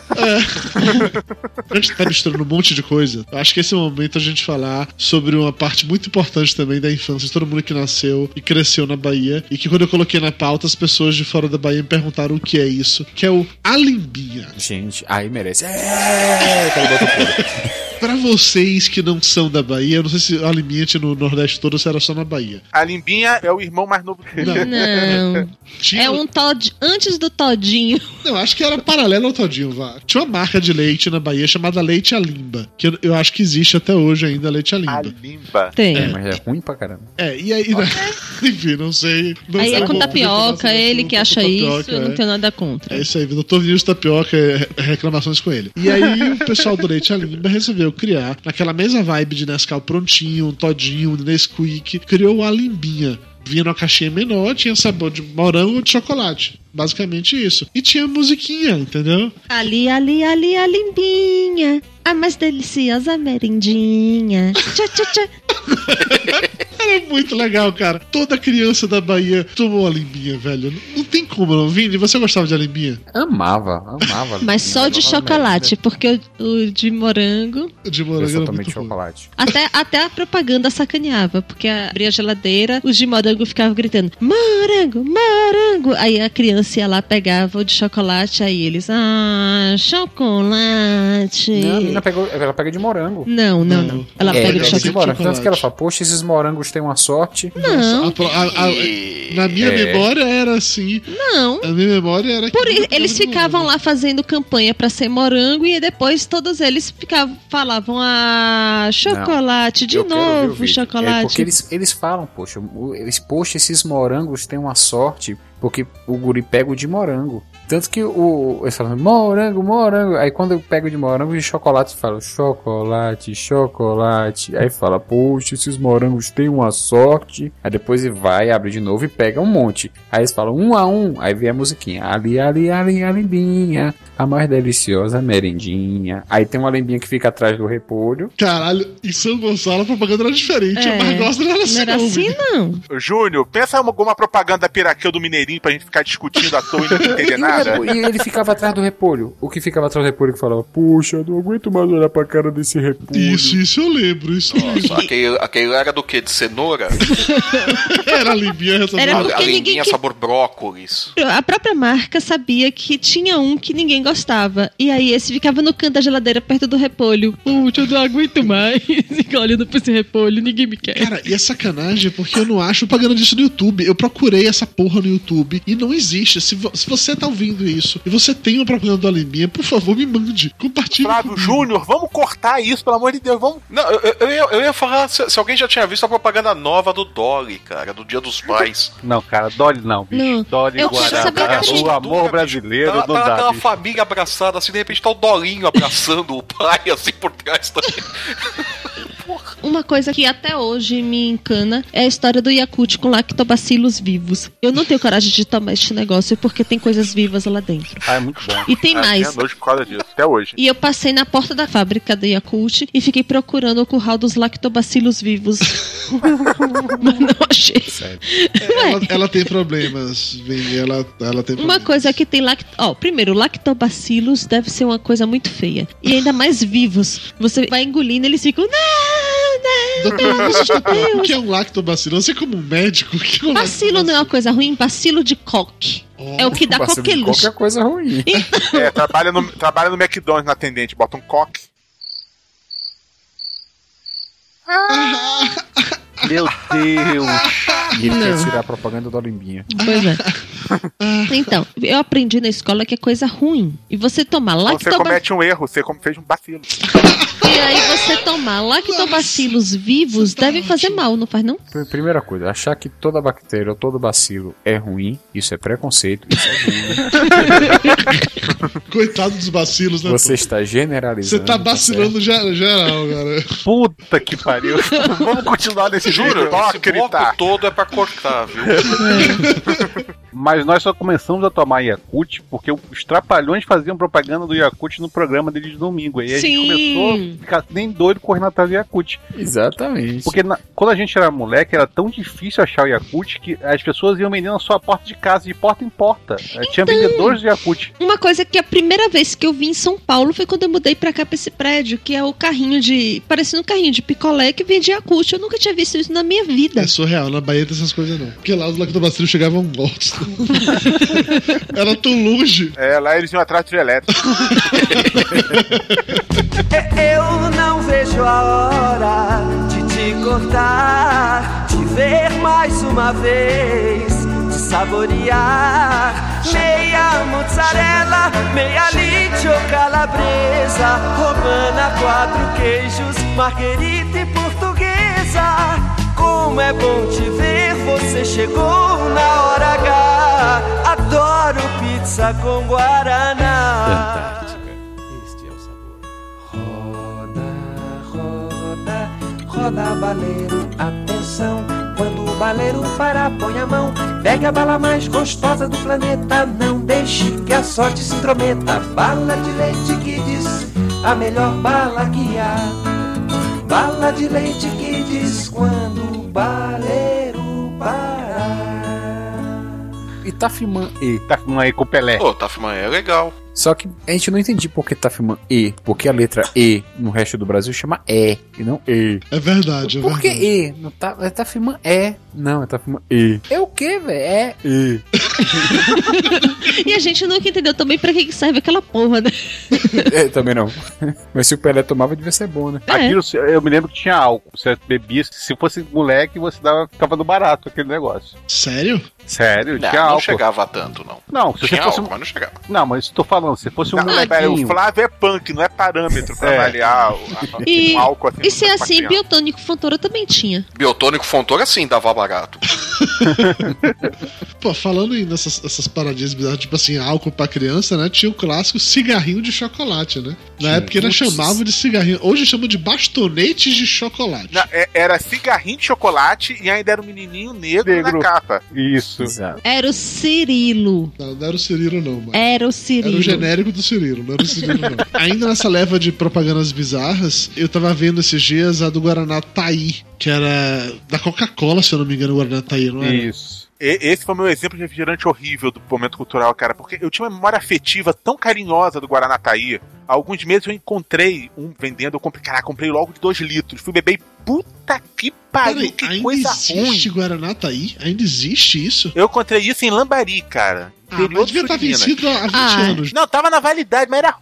A gente tá misturando um monte de coisa. Eu acho que esse é o momento a gente falar sobre uma parte muito importante também da infância de todo mundo que nasceu e cresceu na Bahia. E que quando eu coloquei na pauta, as pessoas de fora da Bahia me perguntaram o que é isso, que é o Alimbinha. Gente, aí merece. É, Pra vocês que não são da Bahia, eu não sei se o Alimbinha tinha no Nordeste todo ou se era só na Bahia. A Limbinha é o irmão mais novo dele. Não. É um Todd antes do Todinho. Não, acho que era paralelo ao Todinho, vá. Tinha uma marca de leite na Bahia chamada Leite Alimba, que eu, eu acho que existe até hoje ainda, Leite Alimba. Alimba. Tem. É, mas é ruim pra caramba. É, e aí, enfim, não sei. Não Aí sei é com tapioca, sobre ele isso, que acha tapioca, isso, eu não é. tenho nada contra. É isso aí, Dr. Vinícius Tapioca, é, é reclamações com ele. E aí o pessoal do Leite Alimba resolveu criar, naquela mesma vibe de Nescau prontinho, todinho, Nesquik, criou o Alimbinha. Vinha numa caixinha menor, tinha sabor de morango ou de chocolate. Basicamente isso. E tinha musiquinha, entendeu? Ali, ali, ali, a limbinha. A mais deliciosa merendinha. Tchá, tchá, tchá. Era muito legal, cara. Toda criança da Bahia tomou a limbinha, velho. Não, tem como não. Vini, você gostava de alimbinha? Amava, amava. Mas só de chocolate, porque o, o de morango. De Eu morango sou era muito chocolate. Até, até a propaganda sacaneava, porque abria a geladeira, os de morango ficavam gritando: morango, morango. Aí a criança ia lá, pegava o de chocolate, aí eles: ah, chocolate. Não, a menina pegou, ela pega de morango. Não, não, não. Ela é, pega de de chocolate. morango. Tanto que ela fala, poxa, esses morangos têm uma sorte. Não. A a- a- na minha É. memória era assim. Não. A minha memória era que. Por eles ficavam lá fazendo campanha pra ser morango e depois todos eles ficavam falavam ah chocolate de Eu quero ver o novo vídeo. É chocolate. porque eles, eles falam, poxa, eles, poxa, esses morangos têm uma sorte, porque o guri pega o de morango. Tanto que o. Eles falam, morango, morango. Aí quando eu pego de morango de chocolate, fala chocolate, chocolate. Aí fala, poxa, esses morangos têm uma sorte. Aí depois ele vai, abre de novo e pega um monte. Aí eles falam um a um. Aí vem a musiquinha. Ali, ali, ali, a limbinha. A mais deliciosa merendinha. Aí tem uma limbinha que fica atrás do repolho. Caralho, em São Gonçalo a propaganda era diferente. É, A mais gosta não era assim, não era assim, não. Júnior, pensa em alguma propaganda da Piraquê ou do Mineirinho pra gente ficar discutindo à toa e não entender E, nada. Repo- e ele ficava atrás do repolho. O que ficava atrás do repolho que falava, puxa, eu não aguento mais olhar pra cara desse repolho. Isso, isso eu lembro. Isso. Nossa, aquele, aquele era do que? De cenoura? Era a limbinha Era a, porque a que- sabor brócolis. A própria marca sabia que tinha um que ninguém gostava. E aí esse ficava no canto da geladeira perto do repolho. Putz, eu não aguento mais. Fica olhando pra esse repolho, ninguém me quer. Cara, e é sacanagem porque eu não acho propaganda disso no YouTube. Eu procurei essa porra no YouTube e não existe. Se, vo- se você tá ouvindo isso e você tem uma propaganda do Alimbinha, por favor, me mande. Compartilhe. Flávio Júnior, vamos cortar isso, pelo amor de Deus, vamos. Não, eu, eu- eu ia, eu ia falar se, se alguém já tinha visto a propaganda nova do Dolly, cara, do Dia dos Pais. Não, cara, Dolly não, bicho. Não, Dolly eu Guará, saber cara, a gente- o amor brasileiro Tá, não tá, dá, tá uma família abraçada, assim, de repente tá o Dolinho abraçando o pai, assim, por trás também. Uma coisa que até hoje me encana é a história do Yakult com lactobacilos vivos. Eu não tenho coragem de tomar este negócio porque tem coisas vivas lá dentro. Ah, é muito bom. E tem Ah, mais. nojo por causa disso, até hoje. E eu passei na porta da fábrica da Yakult e fiquei procurando o curral dos lactobacilos vivos. Mas não achei. Ela, ela tem problemas, ela, ela tem Uma coisa que tem lact... Ó, primeiro, lactobacilos deve ser uma coisa muito feia. E ainda mais vivos. Você vai engolindo, eles ficam. Não, Doutor, o que é um lactobacilo? Você como médico, o que é um Bacilo não é uma coisa ruim, bacilo de coque. É o que dá coqueluche. qualquer coisa ruim. É, trabalha no, trabalha no McDonald's na atendente, bota um coque. Meu Deus. E ele quer Não. tirar a propaganda do Olimbinha. Pois é. Então, eu aprendi na escola que é coisa ruim. E você tomar Você lactobacillus. comete um erro, você como- fez um bacilo. E aí você tomar lactobacilos vivos deve fazer mal, não faz não? Pr- Primeira coisa, achar que toda bactéria ou todo bacilo é ruim, isso é preconceito, isso é bullying. Coitado dos bacilos, né? Você pô? está Você generalizando. tá vacilando ge- geral, cara. Puta que pariu. Vamos continuar desse Juro, jeito. esse bloco todo é pra cortar, viu? Mas nós só começamos a tomar Yakult porque os trapalhões faziam propaganda do Yakult no programa deles de domingo. E aí a gente Sim. começou a ficar nem doido correndo atrás do Yakult. Exatamente. Porque na- quando a gente era moleque, era tão difícil achar o Yakult que as pessoas iam vendendo na sua porta de casa, de porta em porta. Eh, Tinha vendedores de Yakult. Uma coisa que a primeira vez que eu vi em São Paulo foi quando eu mudei pra cá pra esse prédio, que é o carrinho de. parecendo um carrinho de picolé que vendia Yakult. Eu nunca tinha visto isso na minha vida. É surreal, na Bahia tem essas coisas não. Porque lá os lactobacilos chegavam mortos. Era tão longe. É, lá eles iam atrás do elétrico. Eu não vejo a hora de te cortar, de ver mais uma vez, de saborear. Meia mozzarella, meia light ou calabresa, romana, quatro queijos, marguerita e portuguesa. Como é bom te ver, você chegou na hora H. Adoro pizza com guaraná. Roda, baleiro, atenção. Quando o baleiro parar, põe a mão. Pegue a bala mais gostosa do planeta. Não deixe que a sorte se intrometa. Bala de leite que diz a melhor bala que há. Bala de leite que diz quando o baleiro parar. Itafimã E. Itafimã E com Pelé. Pô, Tafman é legal. Só que a gente não entendi por que Itafimã E. Porque a letra E no resto do Brasil chama E e não E. É verdade, é Por que. E? Não tá, é Itafimã E. Não, é Itafimã E. É o que, velho? É E. E a gente nunca entendeu também pra que serve aquela porra, né? É, também não. Mas se o Pelé tomava, devia ser bom, né? Aquilo, eu me lembro que tinha álcool. Você bebia, se fosse moleque, você dava, ficava no barato aquele negócio. Sério? Sério, Não, tinha não álcool. chegava a tanto, não. Não, se Tinha você fosse álcool, mas não chegava. Não, mas isso tô se fosse um Não, pera, molequinho. o Flávio é punk, não é parâmetro pra É. avaliar o, a- E, um álcool assim. e se é assim, criança. biotônico Fontoura também tinha. Biotônico Fontoura, sim, dava barato. Pô, falando aí nessas, nessas paradinhas bizarras, tipo assim, álcool pra criança, né? Tinha o clássico cigarrinho de chocolate, né? Na época Putz. chamavam de cigarrinho. Hoje chamam de bastonetes de chocolate. Não, é- era cigarrinho de chocolate e ainda era um menininho negro, Negro. na capa. Isso. Era o Cirilo. Não, não era o Cirilo, não, mano. Era o Cirilo. Era o genérico do Cirilo, não era o Cirilo, não. Ainda nessa leva de propagandas bizarras, eu tava vendo esses dias a do Guaraná Taí, que era da Coca-Cola, se eu não me engano, o Guaraná Taí, não era? Isso. esse foi o meu exemplo de refrigerante horrível do momento cultural, cara, porque eu tinha uma memória afetiva tão carinhosa do Guaranataí. Há alguns meses eu encontrei um vendendo, eu comprei, caraca, comprei logo de 2 litros. Fui beber e puta que pariu, Peraí, que ainda coisa existe ruim. Guaranataí? Ainda existe isso? Eu encontrei isso em Lambari, cara. Ah, mas de devia estar Minas. vencido há 20 Ah. anos. Não, tava na validade, mas era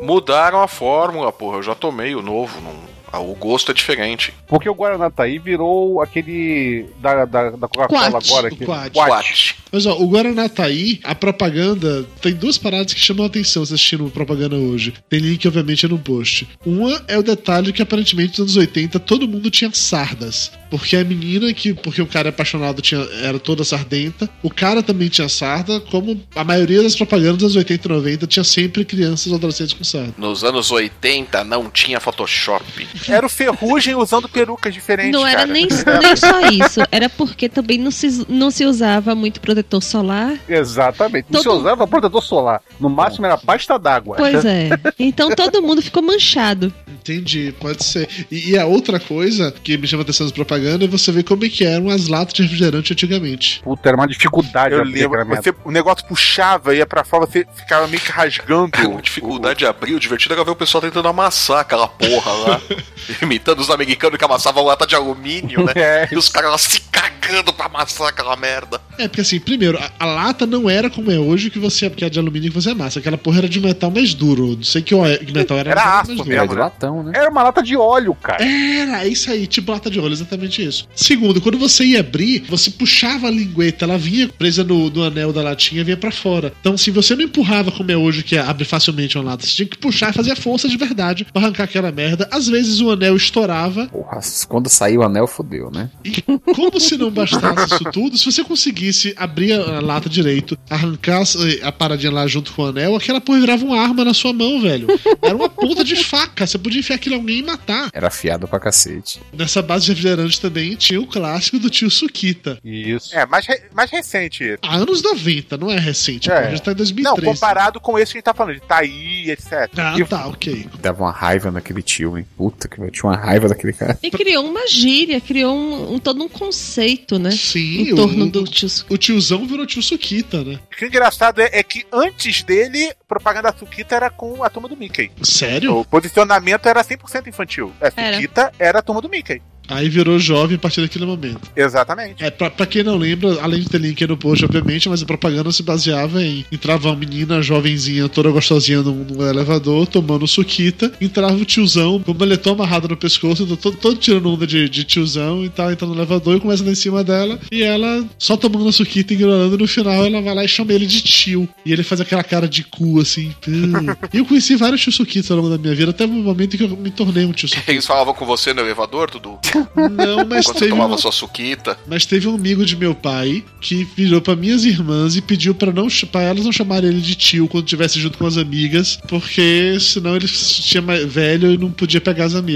Mudaram a fórmula, porra. Eu já tomei o novo. Não... ah, O gosto é diferente. Porque o Guaranataí virou aquele da, da, da Coca-Cola agora. o Que, Quat. Quat. Mas ó, o Guaranataí, a propaganda, tem duas paradas que chamam a atenção se assistindo propaganda hoje. Tem link, obviamente, no post. Uma é o detalhe que aparentemente nos anos 80 todo mundo tinha sardas. Porque a menina, que porque o cara é apaixonado tinha, era toda sardenta, o cara também tinha sarda, como a maioria das propagandas dos anos 80 e 90 tinha sempre crianças ou adolescentes com sarda. Nos anos 80 não tinha Photoshop. Era o Ferrugem usando perucas diferentes. Não era cara. nem, nem só isso, era porque também não se, não se usava muito protetor solar. Exatamente. Não se Todo- usava protetor solar. No máximo era pasta d'água. Pois é. Então todo mundo ficou manchado. Entendi, pode ser. E, e a outra coisa que me chama a atenção das propagandas é você ver como é que eram as latas de refrigerante antigamente. Puta, era uma dificuldade Eu lembro, você, o negócio puxava, ia pra fora, você ficava meio que rasgando. A dificuldade de abrir, o divertido era ver o pessoal tentando amassar aquela porra lá. imitando os americanos que amassavam lata de alumínio, né? É. E os caras lá se cagando pra amassar aquela merda. É, porque assim, primeiro, a, a lata não era como é hoje, que você que é de alumínio que você amassa. Aquela porra era de metal mais duro. Não sei que, metal era. Era aço mesmo, É de latão, né? Era uma lata de óleo, cara. Era, é isso aí, tipo lata de óleo, exatamente isso. Segundo, quando você ia abrir, você puxava a lingueta, ela vinha presa no, no anel da latinha, vinha pra fora. Então, se você não empurrava como é hoje, que abre facilmente uma lata, você tinha que puxar e fazer força de verdade pra arrancar aquela merda. Às vezes o anel estourava, Porra, quando saiu o anel, fodeu, né? e como se não bastasse isso tudo, se você conseguisse abrir a, a lata direito, arrancar as- a paradinha lá junto com o anel, aquela porra virava uma arma na sua mão, velho. Era uma ponta de faca, você podia enfiar aquilo em alguém e matar. Era afiado pra cacete. Nessa base de refrigerante também tinha o clássico do tio Sukita. Isso. É, mais, re- mais recente. Há anos 90, não é recente, É. pô, a gente tá em Não, 2013. comparado com esse que a gente tá falando, de Taí, etc. Ah, tá, ok. Dava uma raiva naquele tio, hein? Puta que eu tinha uma raiva daquele cara. E criou uma gíria, criou um, um- todo um conceito, né? Sim, em torno o, do tio o tiozão virou tio Sukita, né? O que é engraçado é, é que antes dele, propaganda da Sukita era com a turma do Mickey. Sério? O posicionamento era 100% infantil. A Era. Sukita era a turma do Mickey. Aí virou jovem a partir daquele momento. Exatamente. É, pra, pra quem não lembra, além de ter link aí no post, obviamente, mas a propaganda se baseava em entrava uma menina jovenzinha, toda gostosinha num, num elevador, tomando suquita, entrava o tiozão com o moletom amarrado no pescoço, todo, todo tirando onda de, de tiozão e tal, entrando no elevador e começa lá em cima dela, e ela só tomando a suquita, ignorando, e no final ela vai lá e chama ele de tio. E ele faz aquela cara de cu, assim. E eu conheci vários tio suquitas ao longo da minha vida, até o momento em que eu me tornei um tio suquita. Eles falavam com você no elevador, Dudu? Não, mas Quando teve tomava um- sua suquita. Mas teve um amigo de meu pai que virou pra minhas irmãs e pediu pra não para elas não chamarem ele de tio quando estivesse junto com as amigas, porque senão ele se tinha mais velho e não podia pegar as amigas.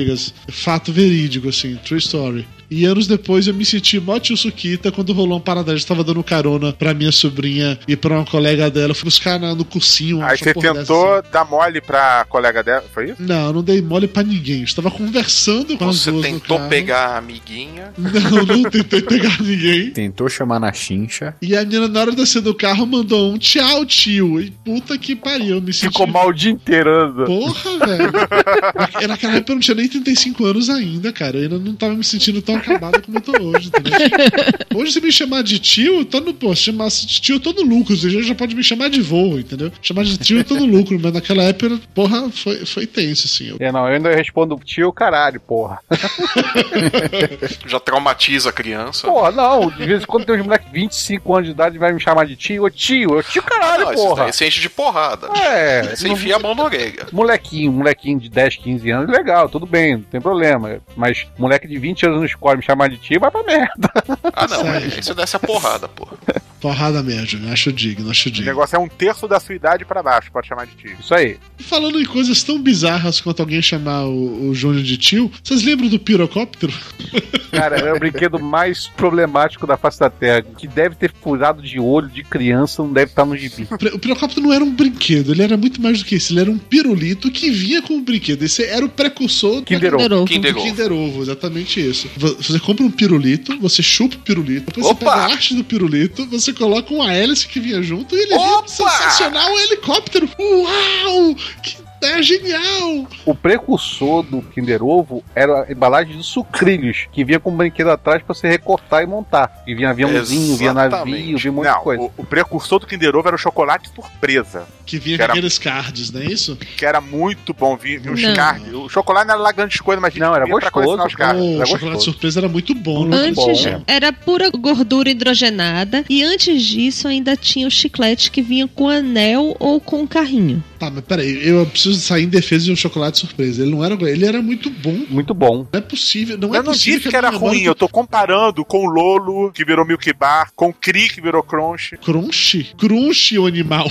Fato verídico, assim, true story. E anos depois eu me senti mó tio Suquita quando rolou um parada. Eu estava dando carona pra minha sobrinha e pra uma colega dela. Fui buscar na- no cursinho. Aí você tentou dessa, dar mole pra colega dela, foi isso? assim. Não, eu não dei mole pra ninguém. Eu estava conversando com as Você duas no tentou carro. pegar a amiguinha. Não, não tentei pegar ninguém. Tentou chamar na chincha. E a menina, na hora de descer do carro, mandou um tchau, tio. E puta que pariu, eu me senti. Ficou mal o dia inteiro. Anda. Porra, velho. Na- Naquela época eu não tinha nem 35 anos ainda, cara. Eu ainda não tava me sentindo tão acabado como eu tô hoje, entendeu? Hoje, se me chamar de tio, eu tô no. Pô, se chamasse de tio, eu tô no lucro. Você já pode me chamar de vô, entendeu? Chamar de tio, eu tô no lucro. Mas naquela época, porra, foi, foi tenso, assim. Eu- É, não, eu ainda respondo tio, caralho, porra. Já traumatiza a criança. Porra, não, de vez em quando tem uns moleques de 25 anos de idade vai me chamar de tio. Ô tio, ô tio caralho, não, esse porra. você enche de porrada. É, Você enfia a mão na orelha. Molequinho, molequinho de 10, 15 anos, legal, tudo bem, não tem problema. Mas moleque de 20 anos na escola me chamar de tio, vai pra merda. Ah, não, aí você desce a porrada, porra. Porrada mesmo, acho digno, acho O digno. negócio é um terço da sua idade pra baixo, pode chamar de tio. Isso aí. E Falando em coisas tão bizarras quanto alguém chamar o, o Júnior de tio, vocês lembram do pirocóptero? Cara, é o brinquedo mais problemático da face da Terra. Que deve ter furado de olho de criança, não deve estar no gibi. O O pirocóptero não era um brinquedo, ele era muito mais do que isso. Ele era um pirulito que vinha com o brinquedo. Esse era o precursor do Kinder Ovo. do Kinder Ovo. Kinder Ovo, exatamente isso. Vo- Você compra um pirulito, você chupa o pirulito, depois Opa! você pega a arte do pirulito, você coloca uma hélice que vinha junto e ele Opa! vira um sensacional helicóptero. Uau! Que ideia genial! O precursor do Kinder Ovo era a embalagem de sucrilhos, que vinha com um brinquedo atrás pra você recortar e montar. E vinha aviãozinho, vinha navio, vinha um monte Não, de coisa. O, o precursor do Kinder Ovo era o chocolate surpresa. Que vinha Que era- aqueles cards, não é isso? Que era muito bom. Vinha, vinha os cards. O chocolate não era lá grandes coisas, mas Não, era gostoso, os cards. o era chocolate gostoso. surpresa era muito bom, né? Muito Antes bom, é. era pura gordura hidrogenada e antes disso ainda tinha o chiclete que vinha com anel ou com carrinho. Tá, mas peraí, eu preciso sair em defesa de um chocolate surpresa. Ele não era. Ele era muito bom. Muito bom. Não é possível. Não é Eu não possível disse a que era ruim, eu tô comparando com o Lolo, que virou Milk Bar, com o Cri, que virou Crunch. Crunch? Crunch, o animal.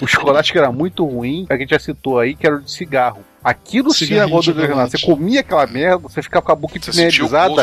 O chocolate que era muito ruim, é que a gente já citou aí, que era o de cigarro. Aquilo sim Cigarrinho de gordura hidrogenada. Você comia aquela merda, você ficava com a boca impermeabilizada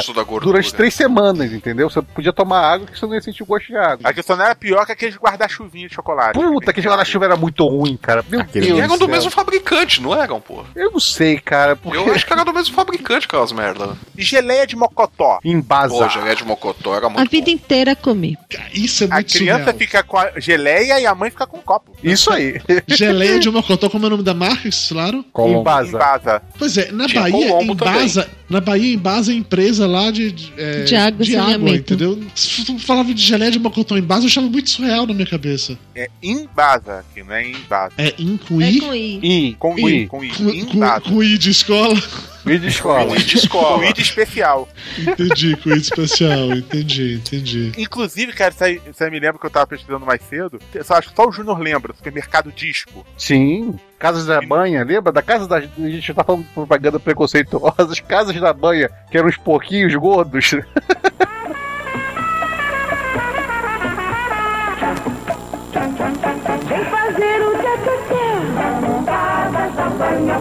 durante três semanas, entendeu? Você podia tomar água que você não ia sentir o gosto de água. A questão não era pior que aqueles guarda-chuvinhos de chocolate. Puta, que guarda-chuva era muito ruim, cara. Meu Aquele Deus. E eram do mesmo fabricante, não eram, pô? Eu não sei, cara. Porque Eu acho que era do mesmo fabricante aquelas merda. E geleia de mocotó. embasa. Pô, gelé de mocotó era A muito vida inteira comer. Isso é A muito criança surreal. fica com a geleia e a mãe fica com o copo. Isso aí. Geleia de mocotó, como é o nome da marca, claro? Colombo. Embasa. Embasa. Pois é, na Tinha Bahia, Colombo Embasa, na Bahia, Embasa é empresa lá de, de, é, De água de água, entendeu? Se tu falava de geleia de mocotó Embasa, eu achava muito surreal na minha cabeça. É Embasa, que não é Embasa. É É i? com I. I. Com I. I, com I. Com, Embasa. com i de escola? I de escola. ruim de escola. De especial. Entendi, de especial, entendi, entendi. Inclusive, cara, aí me lembra que eu tava pesquisando mais cedo. Só, acho que só o Júnior lembra, supermercado disco. Sim. Casas da Banha, lembra? Da casa da. A gente tá falando de propaganda preconceituosa. As casas da banha, que eram uns porquinhos gordos. Vem fazer o tchá-tchá-tchá. Casas da banha,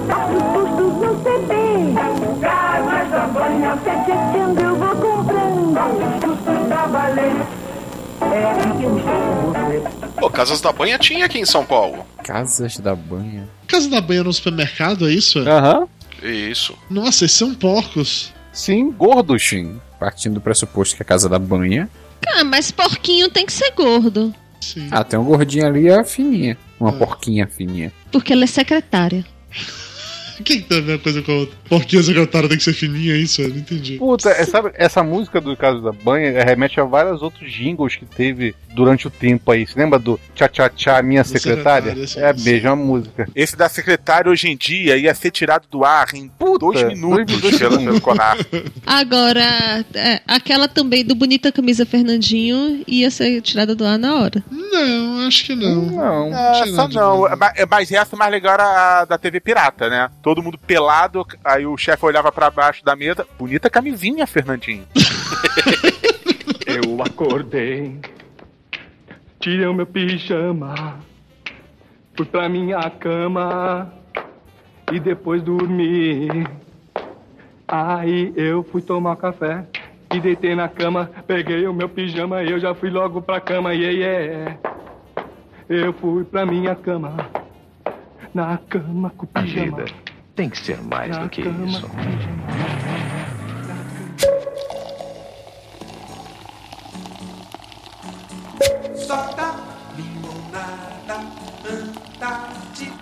Casas da Banha tinha aqui em São Paulo. Casas da banha. Casa da banha no supermercado, é isso? Aham. Isso. Nossa, esses são porcos. Sim, gordos. Sim. Partindo do pressuposto que é a casa da banha. Ah, mas porquinho tem que ser gordo. Sim. Ah, tem um gordinho ali, é fininha. Uma porquinha fininha. Porque ela é secretária. Quem tem a ver uma coisa com a outra? Porquinha secretária tem que ser fininha, é isso? Eu não entendi. Puta, é, sabe, essa música do Caso da Banha é, remete a vários outros jingles que teve durante o tempo aí. Você lembra do Tchá Tchá Tchá, minha secretária? secretária, É a mesma música. Esse da secretária hoje em dia ia ser tirado do ar em dois minutos dois pelo, pelo Conar. Agora, é, aquela também do Bonita Camisa Fernandinho ia ser tirada do ar na hora. Não, acho que não. Não. Essa não, é ma- é- mas essa mais legal era a da TV Pirata, né? Todo mundo pelado, aí o chefe olhava pra baixo da mesa. Bonita camisinha, Fernandinho. Eu acordei, tirei o meu pijama, fui pra minha cama e depois dormi. Aí eu fui tomar café e deitei na cama, peguei o meu pijama e eu já fui logo pra cama, yeah, yeah. Eu fui pra minha cama, na cama com o pijama. vida tem que ser mais do que isso. pijama. Solta limonada antártica.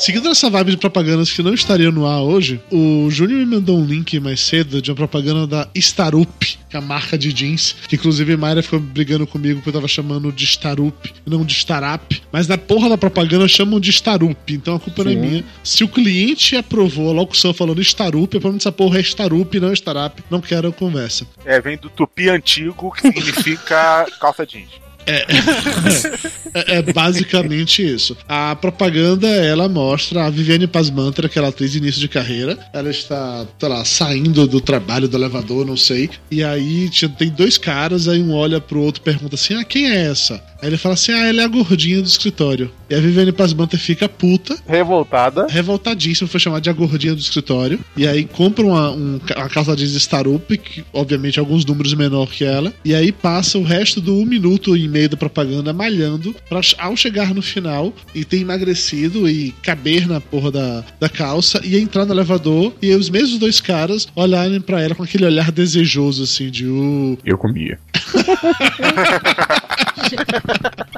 Seguindo essa vibe de propagandas que não estariam no ar hoje, o Júnior me mandou um link mais cedo de uma propaganda da Starup, que é a marca de jeans, que inclusive Mayra ficou brigando comigo porque eu tava chamando de Starup, e não de Starap. Mas na porra da propaganda chamam de Starup, então a culpa não é Sim. minha. Se o cliente aprovou a locução falando Starup, é pra mim essa porra é Starup, não Starap. Não quero conversa. É, vem do tupi antigo, que significa calça jeans. É, é, é basicamente isso. A propaganda, ela mostra a Viviane Pasmantra, que ela é atriz de início de carreira. Ela está, sei lá, saindo do trabalho do elevador, não sei. E aí tem dois caras, aí um olha pro outro e pergunta assim: Ah, quem é essa? Aí ele fala assim: Ah, ela é a gordinha do escritório. E a Viviane Pasmantra fica puta. Revoltada. Revoltadíssima, foi chamada de a gordinha do escritório. E aí compra uma, um, uma calça jeans Starup, que obviamente é alguns números menor que ela. E aí passa o resto do um minuto e meio da propaganda malhando. Pra, ao chegar no final e ter emagrecido e caber na porra da, da calça e entrar no elevador. E os mesmos dois caras olharem pra ela com aquele olhar desejoso assim de. Uh, Eu comia.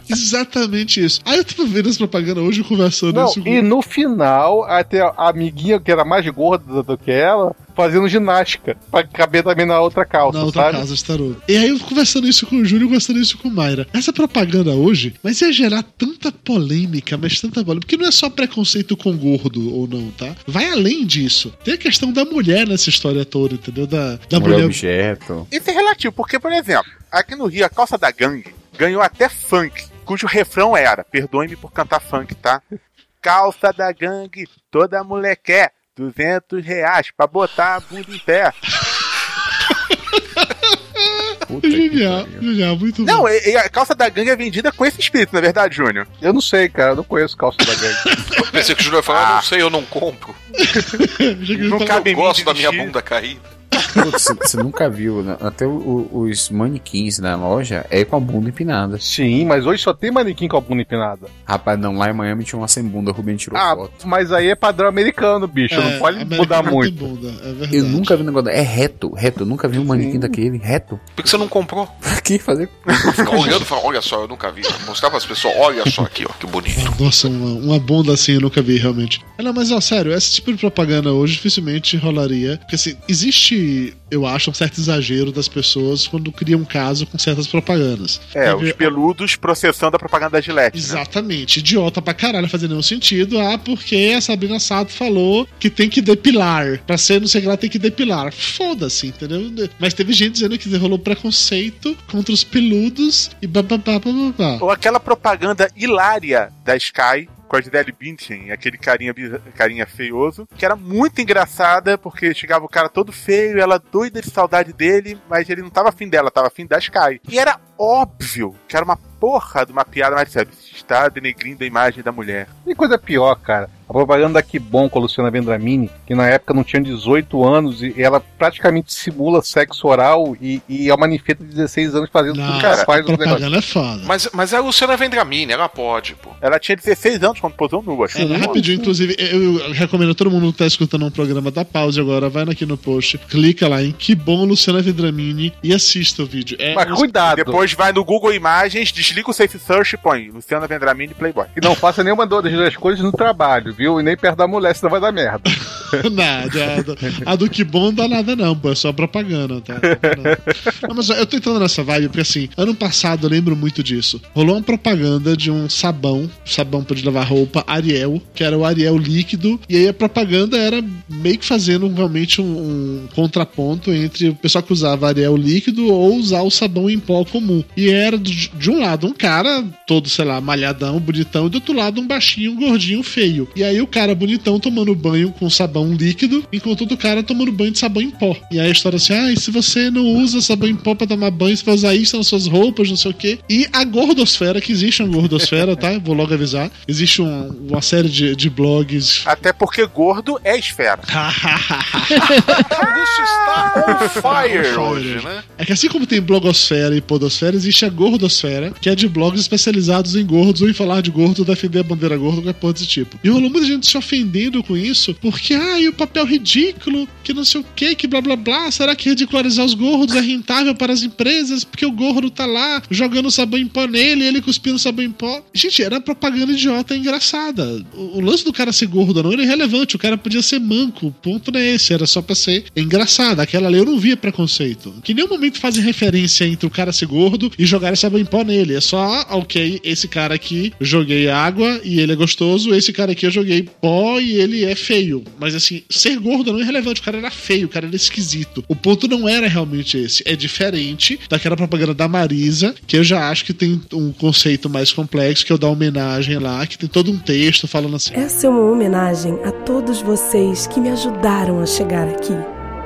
Exatamente isso. Aí eu tava vendo essa propaganda hoje conversando Não, isso com- e no final, até a amiguinha que era mais gorda do que ela, fazendo ginástica, pra caber também na outra calça, Na outra sabe? casa. E aí eu conversando isso com o Júlio, conversando isso com o Mayra. Essa propaganda hoje, mas ia gerar tanta polêmica, mas tanta polêmica, porque não é só preconceito com gordo ou não, tá? Vai além disso. Tem a questão da mulher nessa história toda, entendeu? Da, da Mulher mulher. objeto. Isso é relativo, porque, por exemplo, aqui no Rio, a calça da gangue ganhou até funk, cujo refrão era, perdoe-me por cantar funk, tá? Calça da gangue, toda mulher quer, 200 reais pra botar a bunda em pé. Genial, genial, muito Não, e, e a calça da gangue é vendida com esse espírito, na é verdade, Júnior? Eu não sei, cara, eu não conheço calça da gangue. Pensei que o Júnior ia falar, "Ah, não sei, eu não compro. Não cabe em eu gosto da minha bunda caída. Você você nunca viu, né? até o- o- os manequins na loja é com a bunda empinada. Sim, mas hoje só tem manequim com a bunda empinada. Rapaz, não, lá em Miami tinha uma sem bunda, o Rubem tirou Ah, foto. mas aí é padrão americano, bicho. não pode mudar muito. é Eu nunca vi um negócio. É reto, reto. Eu nunca vi um manequim daquele, reto. Por que você não comprou? Pra que fazer? Ficar olhando e falar, olha só, eu nunca vi. Mostrar para as pessoas, olha só aqui, ó, que bonito. Nossa, uma, uma bunda assim eu nunca vi realmente. Ah, Não, mas ó, sério, esse tipo de propaganda hoje dificilmente rolaria. Porque assim, existe, eu acho, um certo exagero das pessoas quando criam um caso com certas propagandas. É, os peludos processando a propaganda da Gillette. né? Exatamente, idiota pra caralho, fazendo nenhum sentido. Ah, porque a Sabrina Sato falou que tem que depilar. Pra ser não sei o que lá, tem que depilar. Foda-se, entendeu? Mas teve gente dizendo que rolou preconceito contra os peludos e bababá. Ou aquela propaganda hilária da Sky com a Bündchen, aquele carinha, carinha feioso, que era muito engraçada, porque chegava o cara todo feio, ela doida de saudade dele, mas ele não tava afim dela, tava afim da Sky. E era óbvio que era uma porra de uma piada, mas sabe, está denegrindo a imagem da mulher. Tem coisa pior, cara. A propaganda da Que Bom com a Luciana Vendramini, que na época não tinha 18 anos e ela praticamente simula sexo oral e, e é uma ninfeta de 16 anos fazendo tudo que ela faz no negócio. é foda. Mas, mas é a Luciana Vendramini, ela pode, pô. Ela tinha 16 anos quando posou nua. Ela rapidinho, inclusive, eu, eu recomendo a todo mundo que tá escutando um programa da pause agora, vai aqui no post, clica lá em Que Bom Luciana Vendramini e assista o vídeo. É Mas um- cuidado. Depois vai no Google Imagens, desliga o Safe Search e põe Luciana Vendramini Playboy. E não faça nenhuma das duas coisas no trabalho, viu? E nem perto da mulher, senão vai dar merda. Nada, a do, que bom não dá nada não, pô, é só propaganda, tá? Não, mas eu tô entrando nessa vibe porque assim, ano passado eu lembro muito disso. Rolou uma propaganda de um sabão, sabão pra de lavar roupa, Ariel, que era o Ariel líquido, e aí a propaganda era meio que fazendo realmente um, um contraponto entre o pessoal que usava Ariel líquido ou usar o sabão em pó comum. E era de um lado um cara todo, sei lá, malhadão, bonitão, e do outro lado um baixinho, um gordinho, feio. E aí o cara bonitão tomando banho com sabão líquido, enquanto outro cara tomando banho de sabão em pó. E aí a história assim, ah, e se você não usa sabão em pó pra tomar banho, você vai usar isso nas suas roupas, não sei o quê. E a gordosfera, que existe uma gordosfera, tá? Vou logo avisar. Existe um- uma série de, de blogs Até porque gordo é esfera. Lúcio está fire hoje, né? É que assim como tem blogosfera e podosfera, existe a gordosfera, que é de blogs especializados em gordos ou em falar de gordo, defender a bandeira gorda, qualquer porra desse tipo. E rolou muita gente se ofendendo com isso, porque, ah, e o papel ridículo, que não sei o que, que blá blá blá, será que ridicularizar os gordos é rentável para as empresas? Porque o gordo tá lá jogando sabão em pó nele, ele cuspindo sabão em pó. Gente, era propaganda idiota engraçada. O, o lance do cara ser gordo ou não era irrelevante, o cara podia ser manco, o ponto não é esse, era só pra ser engraçado. Aquela ali eu não via preconceito. Que nenhum momento fazem referência entre o cara ser gordo e jogar sabão em pó nele. É só, ah, ok, esse cara aqui eu joguei água e ele é gostoso, esse cara aqui eu joguei pó e ele é feio. Mas assim, ser gordo não é irrelevante, o cara era feio, o cara era esquisito. O ponto não era realmente esse. É diferente daquela propaganda da Marisa, que eu já acho que tem um conceito mais complexo, que é da homenagem lá, que tem todo um texto falando assim. Essa é uma homenagem a todos vocês que me ajudaram a chegar aqui.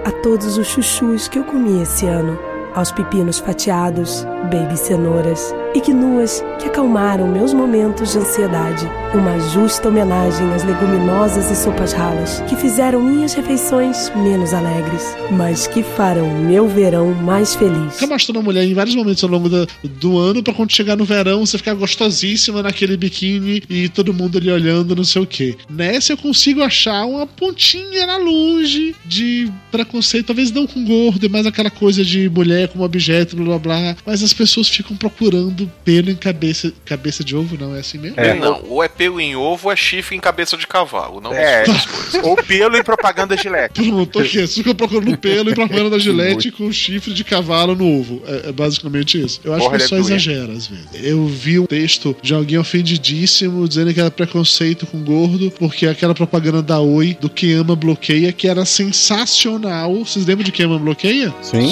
A todos os chuchus que eu comi esse ano. Aos pepinos fatiados, baby cenouras e quinoas que acalmaram meus momentos de ansiedade. Uma justa homenagem às leguminosas e sopas ralas que fizeram minhas refeições menos alegres, mas que farão meu verão mais feliz. Fica mostrando a mulher em vários momentos ao longo da- do ano pra quando chegar no verão você ficar gostosíssima naquele biquíni e todo mundo ali olhando, não sei o que. Nessa eu consigo achar uma pontinha lá longe de preconceito, talvez não com gordo, mas aquela coisa de mulher como objeto, blá blá blá. Mas as pessoas ficam procurando pelo em cabeça, cabeça de ovo, não é assim mesmo? Não, ou é pelo em ovo ou é chifre em cabeça de cavalo. Não É, mistura as coisas. ou pelo em propaganda Gillette. Pronto, ok. Você fica procurando pelo e propaganda da Gillette com chifre de cavalo no ovo. É, é basicamente isso. Eu acho Porra, que ele só é doente. exagera às vezes. Eu vi um texto de alguém ofendidíssimo dizendo que era preconceito com gordo, porque aquela propaganda da Oi do que ama bloqueia, que era sensacional. Vocês lembram de que ama bloqueia? Sim.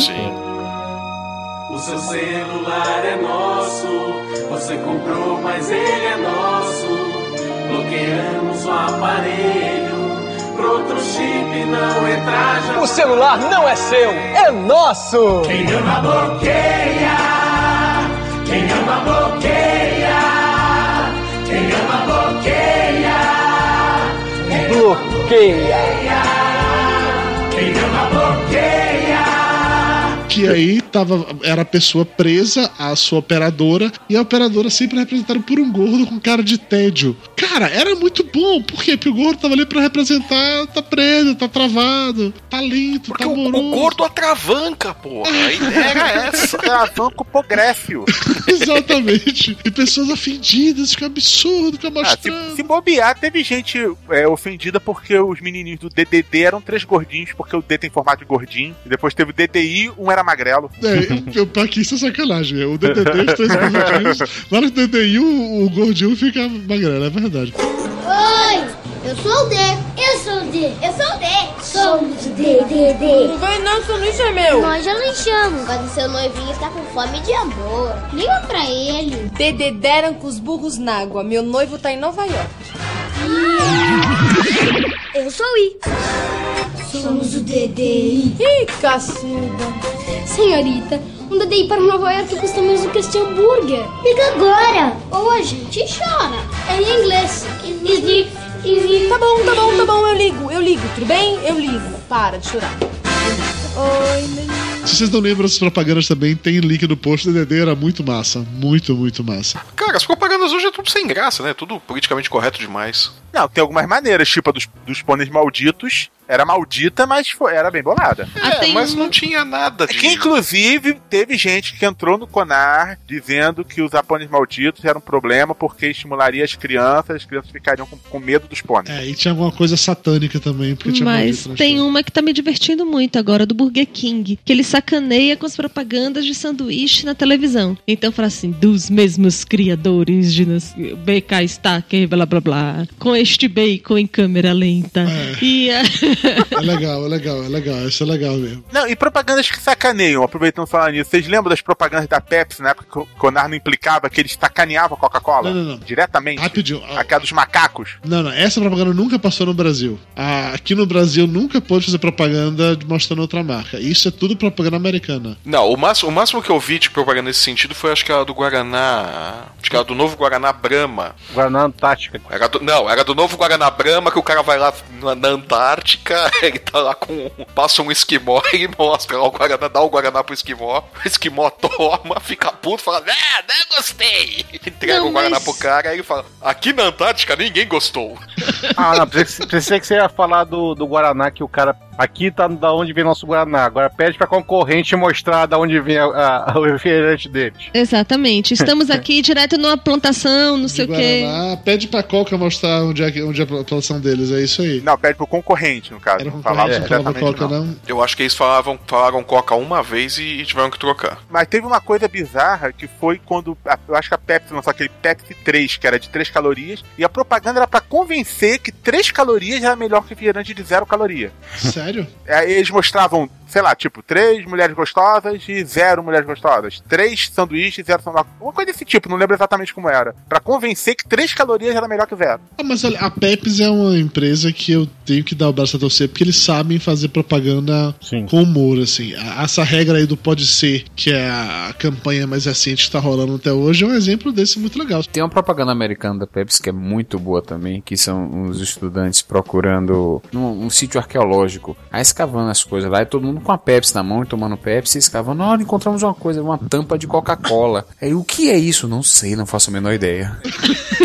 O seu celular é nosso, você comprou, mas ele é nosso. Bloqueamos o aparelho, pro outro chip não entrar já. O celular não é seu, é nosso! Quem ama bloqueia, quem ama bloqueia, quem ama bloqueia, Bloqueia! quem Que aí tava, era a pessoa presa à sua operadora e a operadora sempre representada por um gordo com cara de tédio. Cara, era muito bom. Por quê? Porque o gordo tava ali pra representar, tá preso, tá travado, tá lento, tá moroso. O gordo atravanca, porra. A ideia era essa. Atravanca o pogréfio. Exatamente. E pessoas ofendidas, que absurdo, que Ah, mostrando. se, se bobear, teve gente é, ofendida porque os menininhos do DDD eram três gordinhos, porque o D tem formato de gordinho. E depois teve o DDI, um era magrelo. É, eu, pra que isso é sacanagem. O DDD, os três gordinhos. Na hora que o DDI, o, o gordinho fica magrelo, é verdade. Oi, eu sou o D. Eu sou o D. Eu sou o D. Somos o D, D, D. Não vem não, sanduíche é meu. Nós já lanchamos. Quando seu noivinho está com fome de amor. Liga pra ele. Dederam com os burros na água. Meu noivo tá em Nova York. Eu sou o I. Somos o DDI. Ih, cacilda. Senhorita, um DDI para Nova York custa menos do que este hambúrguer. Liga agora. Ou a gente chora. É em inglês. Sniff. Tá bom, tá bom, tá bom, eu ligo, eu ligo, tudo bem? Eu ligo. Para de chorar. Oi, neném. Se vocês não lembram das propagandas também, tem link no post. O DDD era muito massa. Muito, muito massa. Cara, as propagandas hoje é tudo sem graça, né? Tudo politicamente correto demais. Não, tem algumas maneiras, tipo a dos, dos pôneis malditos. Era maldita, mas foi- era bem bolada. É, mas não tinha nada de. Que inclusive teve gente que entrou no Conar dizendo que os pôneis malditos eram um problema porque estimularia as crianças, as crianças ficariam com, com medo dos pôneis. É, e tinha alguma coisa satânica também, porque tinha Mas tem uma que tá me divertindo muito agora, do Burger King, que ele sacaneia com as propagandas de sanduíche na televisão. Então fala assim, dos mesmos criadores de BK Stacker, blá blá blá, com este bacon em câmera lenta. E a... É legal, é legal, é legal. Isso é legal mesmo. Não, e propagandas que sacaneiam, aproveitando falar nisso. Vocês lembram das propagandas da Pepsi na época que o Conar não implicava que eles sacaneavam a Coca-Cola? Não, não, não. Diretamente? Rapidinho. Aquela dos macacos. Não, não, essa propaganda nunca passou no Brasil. Ah, aqui no Brasil nunca pôde fazer propaganda mostrando outra marca. Isso é tudo propaganda americana. Não, o máximo, o máximo que eu vi de propaganda nesse sentido foi acho que a do Guaraná. Acho que era do novo Guaraná Brahma. Guaraná Antártica. Era do, não, era do novo Guaraná Brahma que o cara vai lá na, na Antártica cara, ele tá lá com. Passa um esquimó, ele mostra lá o Guaraná, dá o Guaraná pro esquimó, o esquimó toma, fica puto, fala, ah, não gostei. Entrega Não, o Guaraná mas- pro cara, aí ele fala, aqui na Antártica ninguém gostou. Ah, não, pensei, pensei que você ia falar do, do Guaraná, que o cara. Aqui tá da onde vem nosso Guaraná. Agora pede pra concorrente mostrar da onde vem a- a- o refrigerante deles. Exatamente. Estamos aqui direto numa plantação, não sei o quê. Pede pra Coca mostrar onde é, onde é a plantação deles, é isso aí. Não, pede pro concorrente, no caso. Era não concorrente, falava não falava exatamente Coca, não. não. Eu acho que eles falavam, falaram Coca uma vez e, e tiveram que trocar. Mas teve uma coisa bizarra que foi quando. a- Eu acho que a Pepsi lançou aquele Pepsi 3, que era de 3 calorias, e a propaganda era pra convencer que 3 calorias era melhor que refrigerante de 0 caloria. Sério? Aí eles mostravam, sei lá, tipo, 3 mulheres gostosas e 0 mulheres gostosas. 3 sanduíches e 0 sanduíches. Uma coisa desse tipo, não lembro exatamente como era. Pra convencer que 3 calorias era melhor que 0. Ah, mas olha, a Pepsi é uma empresa que eu tenho que dar o braço a torcer, porque eles sabem fazer propaganda com humor, assim. Essa regra aí do pode ser, que é a campanha mais recente que tá rolando até hoje, é um exemplo desse muito legal. Tem uma propaganda americana da Pepsi que é muito boa também, que são os estudantes procurando num, um sítio arqueológico, aí escavando as coisas lá, e todo mundo com a Pepsi na mão e tomando Pepsi, e escavando, olha, encontramos uma coisa, uma tampa de Coca-Cola. Aí, o que é isso? Não sei, não faço a menor ideia.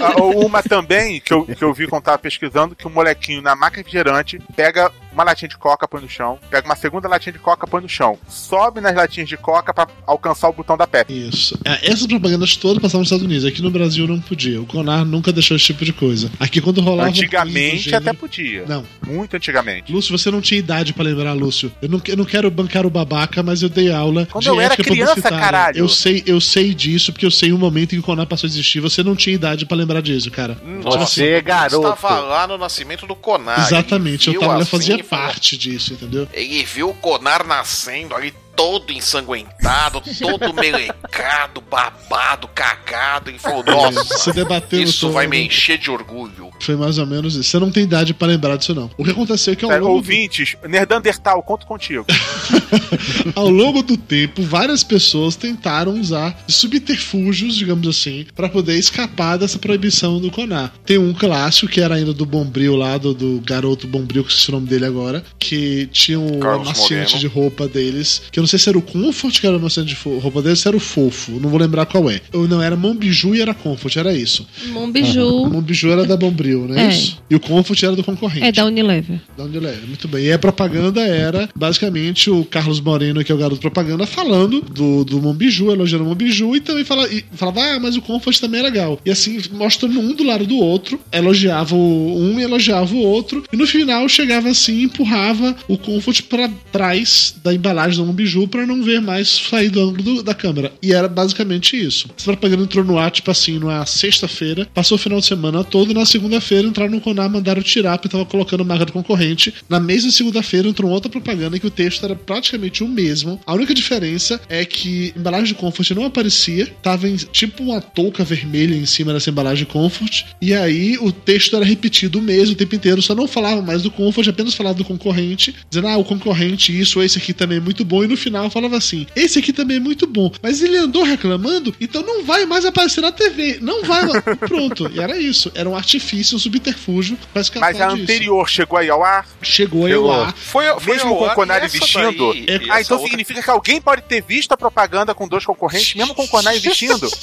Ah, Uma também, que eu, que eu vi quando tava pesquisando, que o molequinho na máquina refrigerante pega uma latinha de coca, põe no chão, pega uma segunda latinha de coca, põe no chão, sobe nas latinhas de coca pra alcançar o botão da Pepsi. Isso. É, essas propagandas todas passavam nos Estados Unidos. Aqui no Brasil não podia. O Conar nunca deixou esse tipo de coisa. Aqui quando rolava. Antigamente do até gênero- podia. Não. Muito antigamente. Lúcio, você não tinha idade pra lembrar, Lúcio. Eu não, eu não quero bancar o babaca, mas eu dei aula. Quando de eu era ética criança, caralho. Eu sei, eu sei disso, porque eu sei o momento em que o Conar passou a existir. Você não tinha idade pra lembrar disso, cara. Nossa, Tipo eu assim, Estava lá no nascimento do Conar. Exatamente, eu, tava, viu eu fazia assim parte disso, entendeu? Ele viu o Conar nascendo ali todo ensanguentado, todo melecado, babado, cagado, e falou: Nossa, Se debateu isso todo. vai me encher de orgulho. Foi mais ou menos isso. Você não tem idade pra lembrar disso, não. O que aconteceu é que ao É, do, ouvintes, Nerdandertal, conto contigo. ao longo do tempo, várias pessoas tentaram usar subterfúgios, digamos assim, pra poder escapar dessa proibição do Conar. Tem um clássico que era ainda do Bombril lá, do, do garoto Bombril, que esqueci o nome dele agora, que tinha um Carlos amaciante Moreno. de roupa deles, que eu não sei se era o Comfort que era o amaciante de roupa deles, se era o Fofo, não vou lembrar qual é. Ou não, era Mombiju e era Comfort, era isso. Mombiju Mombiju era da Bombril, não é, É. isso? E o Comfort era do concorrente. é da Unilever. Da era. Muito bem. E a propaganda era basicamente o Carlos Moreno, que é o garoto propaganda, falando do, do Mombiju, elogiando o Mombiju e também fala, e falava, ah, mas o Comfort também é legal. E assim, mostrando um do lado do outro, elogiava um e elogiava o outro. E no final chegava assim empurrava o Comfort pra trás da embalagem do Mombiju pra não ver mais sair do ângulo do- da câmera. E era basicamente isso. Essa propaganda entrou no ar, tipo assim, numa sexta-feira, passou o final de semana todo, e na segunda-feira entraram no Conar, mandaram tirar, porque tava colocando marca do concorrente. Na mesma segunda-feira entrou outra propaganda que o texto era praticamente o mesmo. A única diferença é que a embalagem de Comfort não aparecia, tava em tipo uma touca vermelha em cima dessa embalagem de Comfort, e aí o texto era repetido o mesmo o tempo inteiro, só não falava mais do Comfort, apenas falava do concorrente, dizendo, ah, o concorrente, isso, esse aqui também é muito bom, e no final falava assim, esse aqui também é muito bom, mas ele andou reclamando, então não vai mais aparecer na TV, não vai mais. Pronto, e era isso, era um artifício, um subterfúgio pra escapar Mas a disso. anterior chegou aí ao ar? Chegou aí ao ar. Foi, foi Mesmo ao com ar, o Conari vestindo? Daí, É- e ah, então outra- significa que alguém pode ter visto a propaganda com dois concorrentes, mesmo com o Conari vestindo?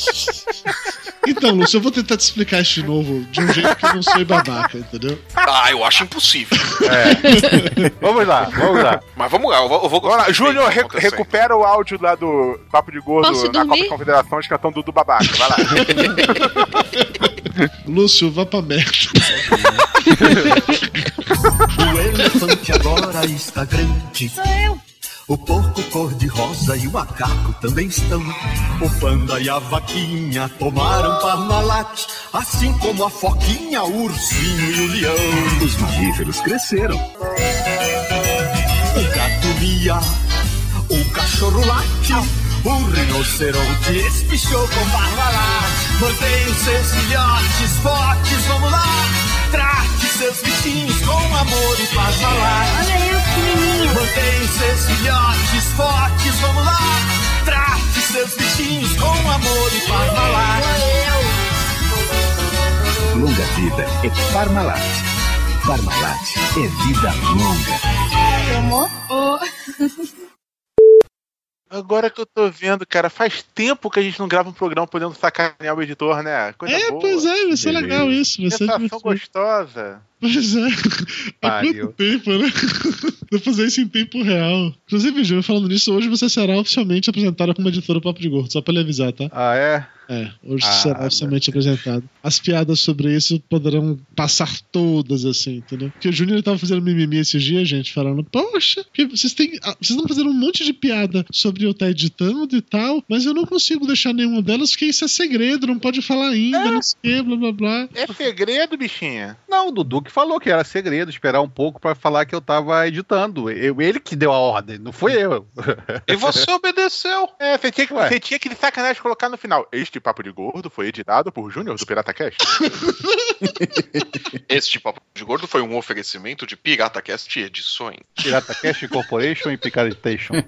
Então, Lúcio, eu vou tentar te explicar isso de novo, de um jeito que eu não sou babaca, entendeu? Ah, eu acho impossível. É. vamos lá, vamos lá. Mas vamos lá, eu vou. Eu vou Vamos lá, Júnior, Bem, re- acontecendo. recupera o áudio lá do Papo de Gordo Posso na Copa dormir? das Confederações cantando Dudu Babaca. Vai lá. Lúcio, vá pra merda. O elefante agora está grande. Sou eu. O porco cor-de-rosa e o macaco também estão. O panda e a vaquinha tomaram Parmalat, assim como a foquinha, o ursinho e o leão. Os mamíferos cresceram. O gato mia, o cachorro late, o rinoceronte espichou com Parmalat. Os seus filhotes fortes, vamos lá. Trate seus bichinhos com amor e Parmalat. Olha eu, pequenininho. Mantém seus filhotes fortes, vamos lá. Trate seus bichinhos com amor e Parmalat. Longa vida é Parmalat. Parmalat é vida longa. Tomou? Agora que eu tô vendo, cara, faz tempo que a gente não grava um programa podendo sacanear o editor, né? Coisa É, boa. pois é, vai ser legal isso. Vai Sensação gostosa. Pois é. Há Pariu. quanto tempo, né? Vou fazer isso em tempo real. Inclusive, Júnior, falando nisso, hoje você será oficialmente apresentada como editora Papo de Gordo, só pra lhe avisar, tá? Ah, é? É, hoje Ah, será oficialmente apresentado. As piadas sobre isso poderão passar todas, assim, entendeu? Porque o Júnior tava fazendo mimimi esses dias, gente, falando, poxa, que vocês têm. ah, Vocês estão fazendo um monte de piada sobre eu estar editando e tal, mas eu não consigo deixar nenhuma delas, porque isso é segredo, não pode falar ainda, não sei blá blá blá. É segredo, bichinha? Não, o Dudu que falou que era segredo, esperar um pouco pra falar que eu tava editando. Eu, ele que deu a ordem, não fui eu. E você obedeceu. É, você tinha, que, você tinha aquele sacanagem de colocar no final. Este Papo de Gordo foi editado por Júnior do Pirata Cast. Este papo de gordo foi um oferecimento de PirataCast Edições. Pirata Cash Corporation e Picaritation.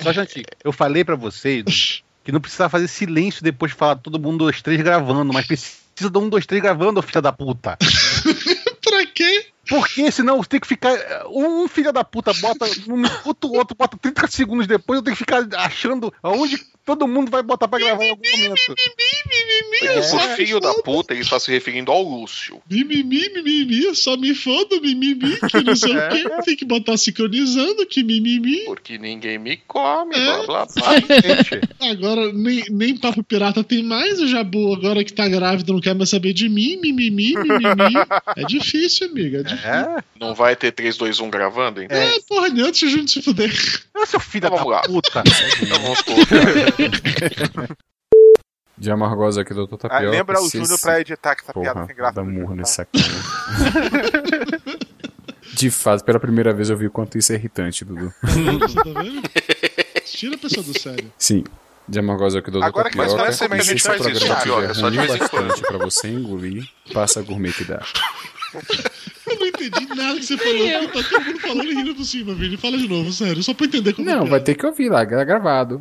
Só, gente, eu falei pra vocês que não precisava fazer silêncio depois de falar todo mundo dois, três gravando, mas precisa do um, dois, três gravando, ô filha da puta. pra quê? Porque senão você tem que ficar. Um, filho da puta bota um minuto, outro bota 30 segundos depois, eu tenho que ficar achando aonde todo mundo vai botar pra gravar em algum momento. Esse filho da puta, ele está se referindo ao Lúcio. Mimimi, mimimi, só me foda, mimimi, que não sei o quê. Tem que botar sincronizando, que mimimi. Porque ninguém me come, É. blá blá blá. Agora, nem, nem papo pirata tem mais, o Jabu agora que tá grávida não quer mais saber de mim, mimimi, mimimi. É difícil, amiga, é difícil. Não vai ter 3, 2, 1 gravando, então? É, porra, antes de se fuder. É seu filho da puta. Então vamos colocar. De amargosa aqui, doutor Tapioca. Ah, lembra o Júnior pra editar que essa Porra, piada sem graça. dá murro nesse saquinho. De fato, pela primeira vez eu vi o quanto isso é irritante, Dudu. Você tá vendo? Tira a pessoa do sério. Sim. De amargosa aqui, doutor Agora que Tapioca. parece que a e se gente faz isso, Tapioca, só de vez em quando. pra você engolir, passa a gourmet que dá. Eu não entendi nada que você falou. Tá todo mundo falando e rindo por cima, Vini. Fala de novo, sério. Só pra entender como Não, é. vai ter que ouvir lá, gra- gravado.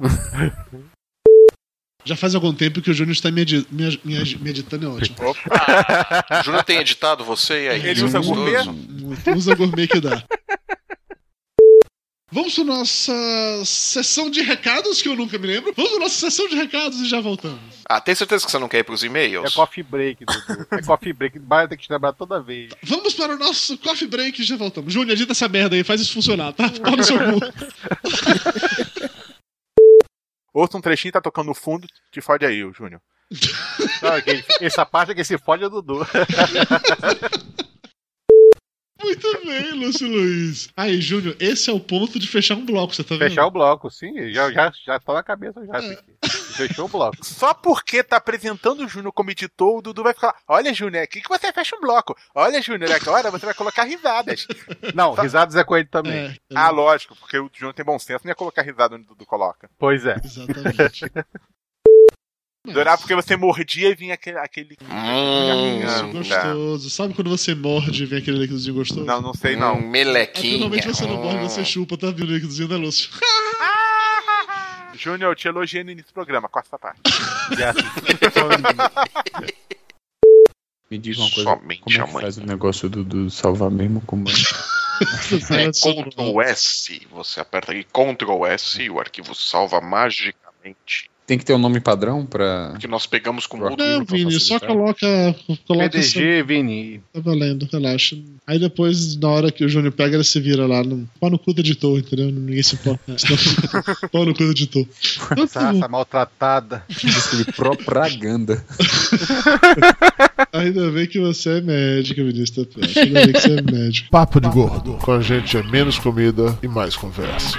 Já faz algum tempo que o Júnior está me, edi- me, me me editando, é ótimo. Opa! Júnior tem editado você e aí? Ele usa gourmet? Usa gourmet que dá. Vamos para nossa sessão de recados, que eu nunca me lembro. Vamos para nossa sessão de recados e já voltamos. Ah, tem certeza que você não quer ir pros É e-mails? coffee break, Dudu. É coffee break. Vai ter que te lembrar toda vez. Vamos para o nosso coffee break e já voltamos. Júnior, agita essa merda aí, faz isso funcionar, tá? Pau no seu cu. Ouça um trechinho, tá tocando no fundo, te fode aí, o Júnior. Essa parte é que se fode é o Dudu. Muito bem, Lúcio Luiz. Aí, Júnior, esse é o ponto de fechar um bloco, você tá vendo? Fechar o bloco, sim. Já, já, já tá na cabeça já. aqui. Fechou o bloco. Só porque tá apresentando o Júnior como editor, o Dudu vai falar: Olha, Júnior, aqui que você fecha um bloco. Olha, Júnior, agora você vai colocar risadas. Não, risadas é com ele também. É, Ah, lógico, porque o Júnior tem bom senso, não ia colocar risada onde o Dudu coloca. Pois é. Exatamente. Adorar porque você mordia e vinha aquele. aquele... Isso, Hum, gostoso. Sabe quando você morde e vem aquele líquidozinho gostoso? Não, não sei não. Hum, melequinha. Normalmente você não morde, você chupa, tá vindo o líquidozinho da Lúcio. Júnior, eu te elogiei no início do programa, corta essa parte. Me diz uma coisa, Somente como é a que mãe. faz o negócio do, do salvar mesmo como É Ctrl S. Você aperta aqui Ctrl S e o arquivo salva magicamente. Tem que ter um nome padrão pra... Que nós pegamos com outro. Não, Vini, só coloca. coloca PDG, Vini. Tá valendo, relaxa. Aí depois, na hora que o Júnior pega, ele se vira lá. No... Pau no cu do editor, entendeu? Ninguém se importa. Senão- Pau no cu do editor. Tá. Essa maltratada. propaganda. Ainda bem que você é médico, Vinícius Tapioca. Ainda bem que você é médico. Papo de gordo. Com a gente é menos comida e mais conversa.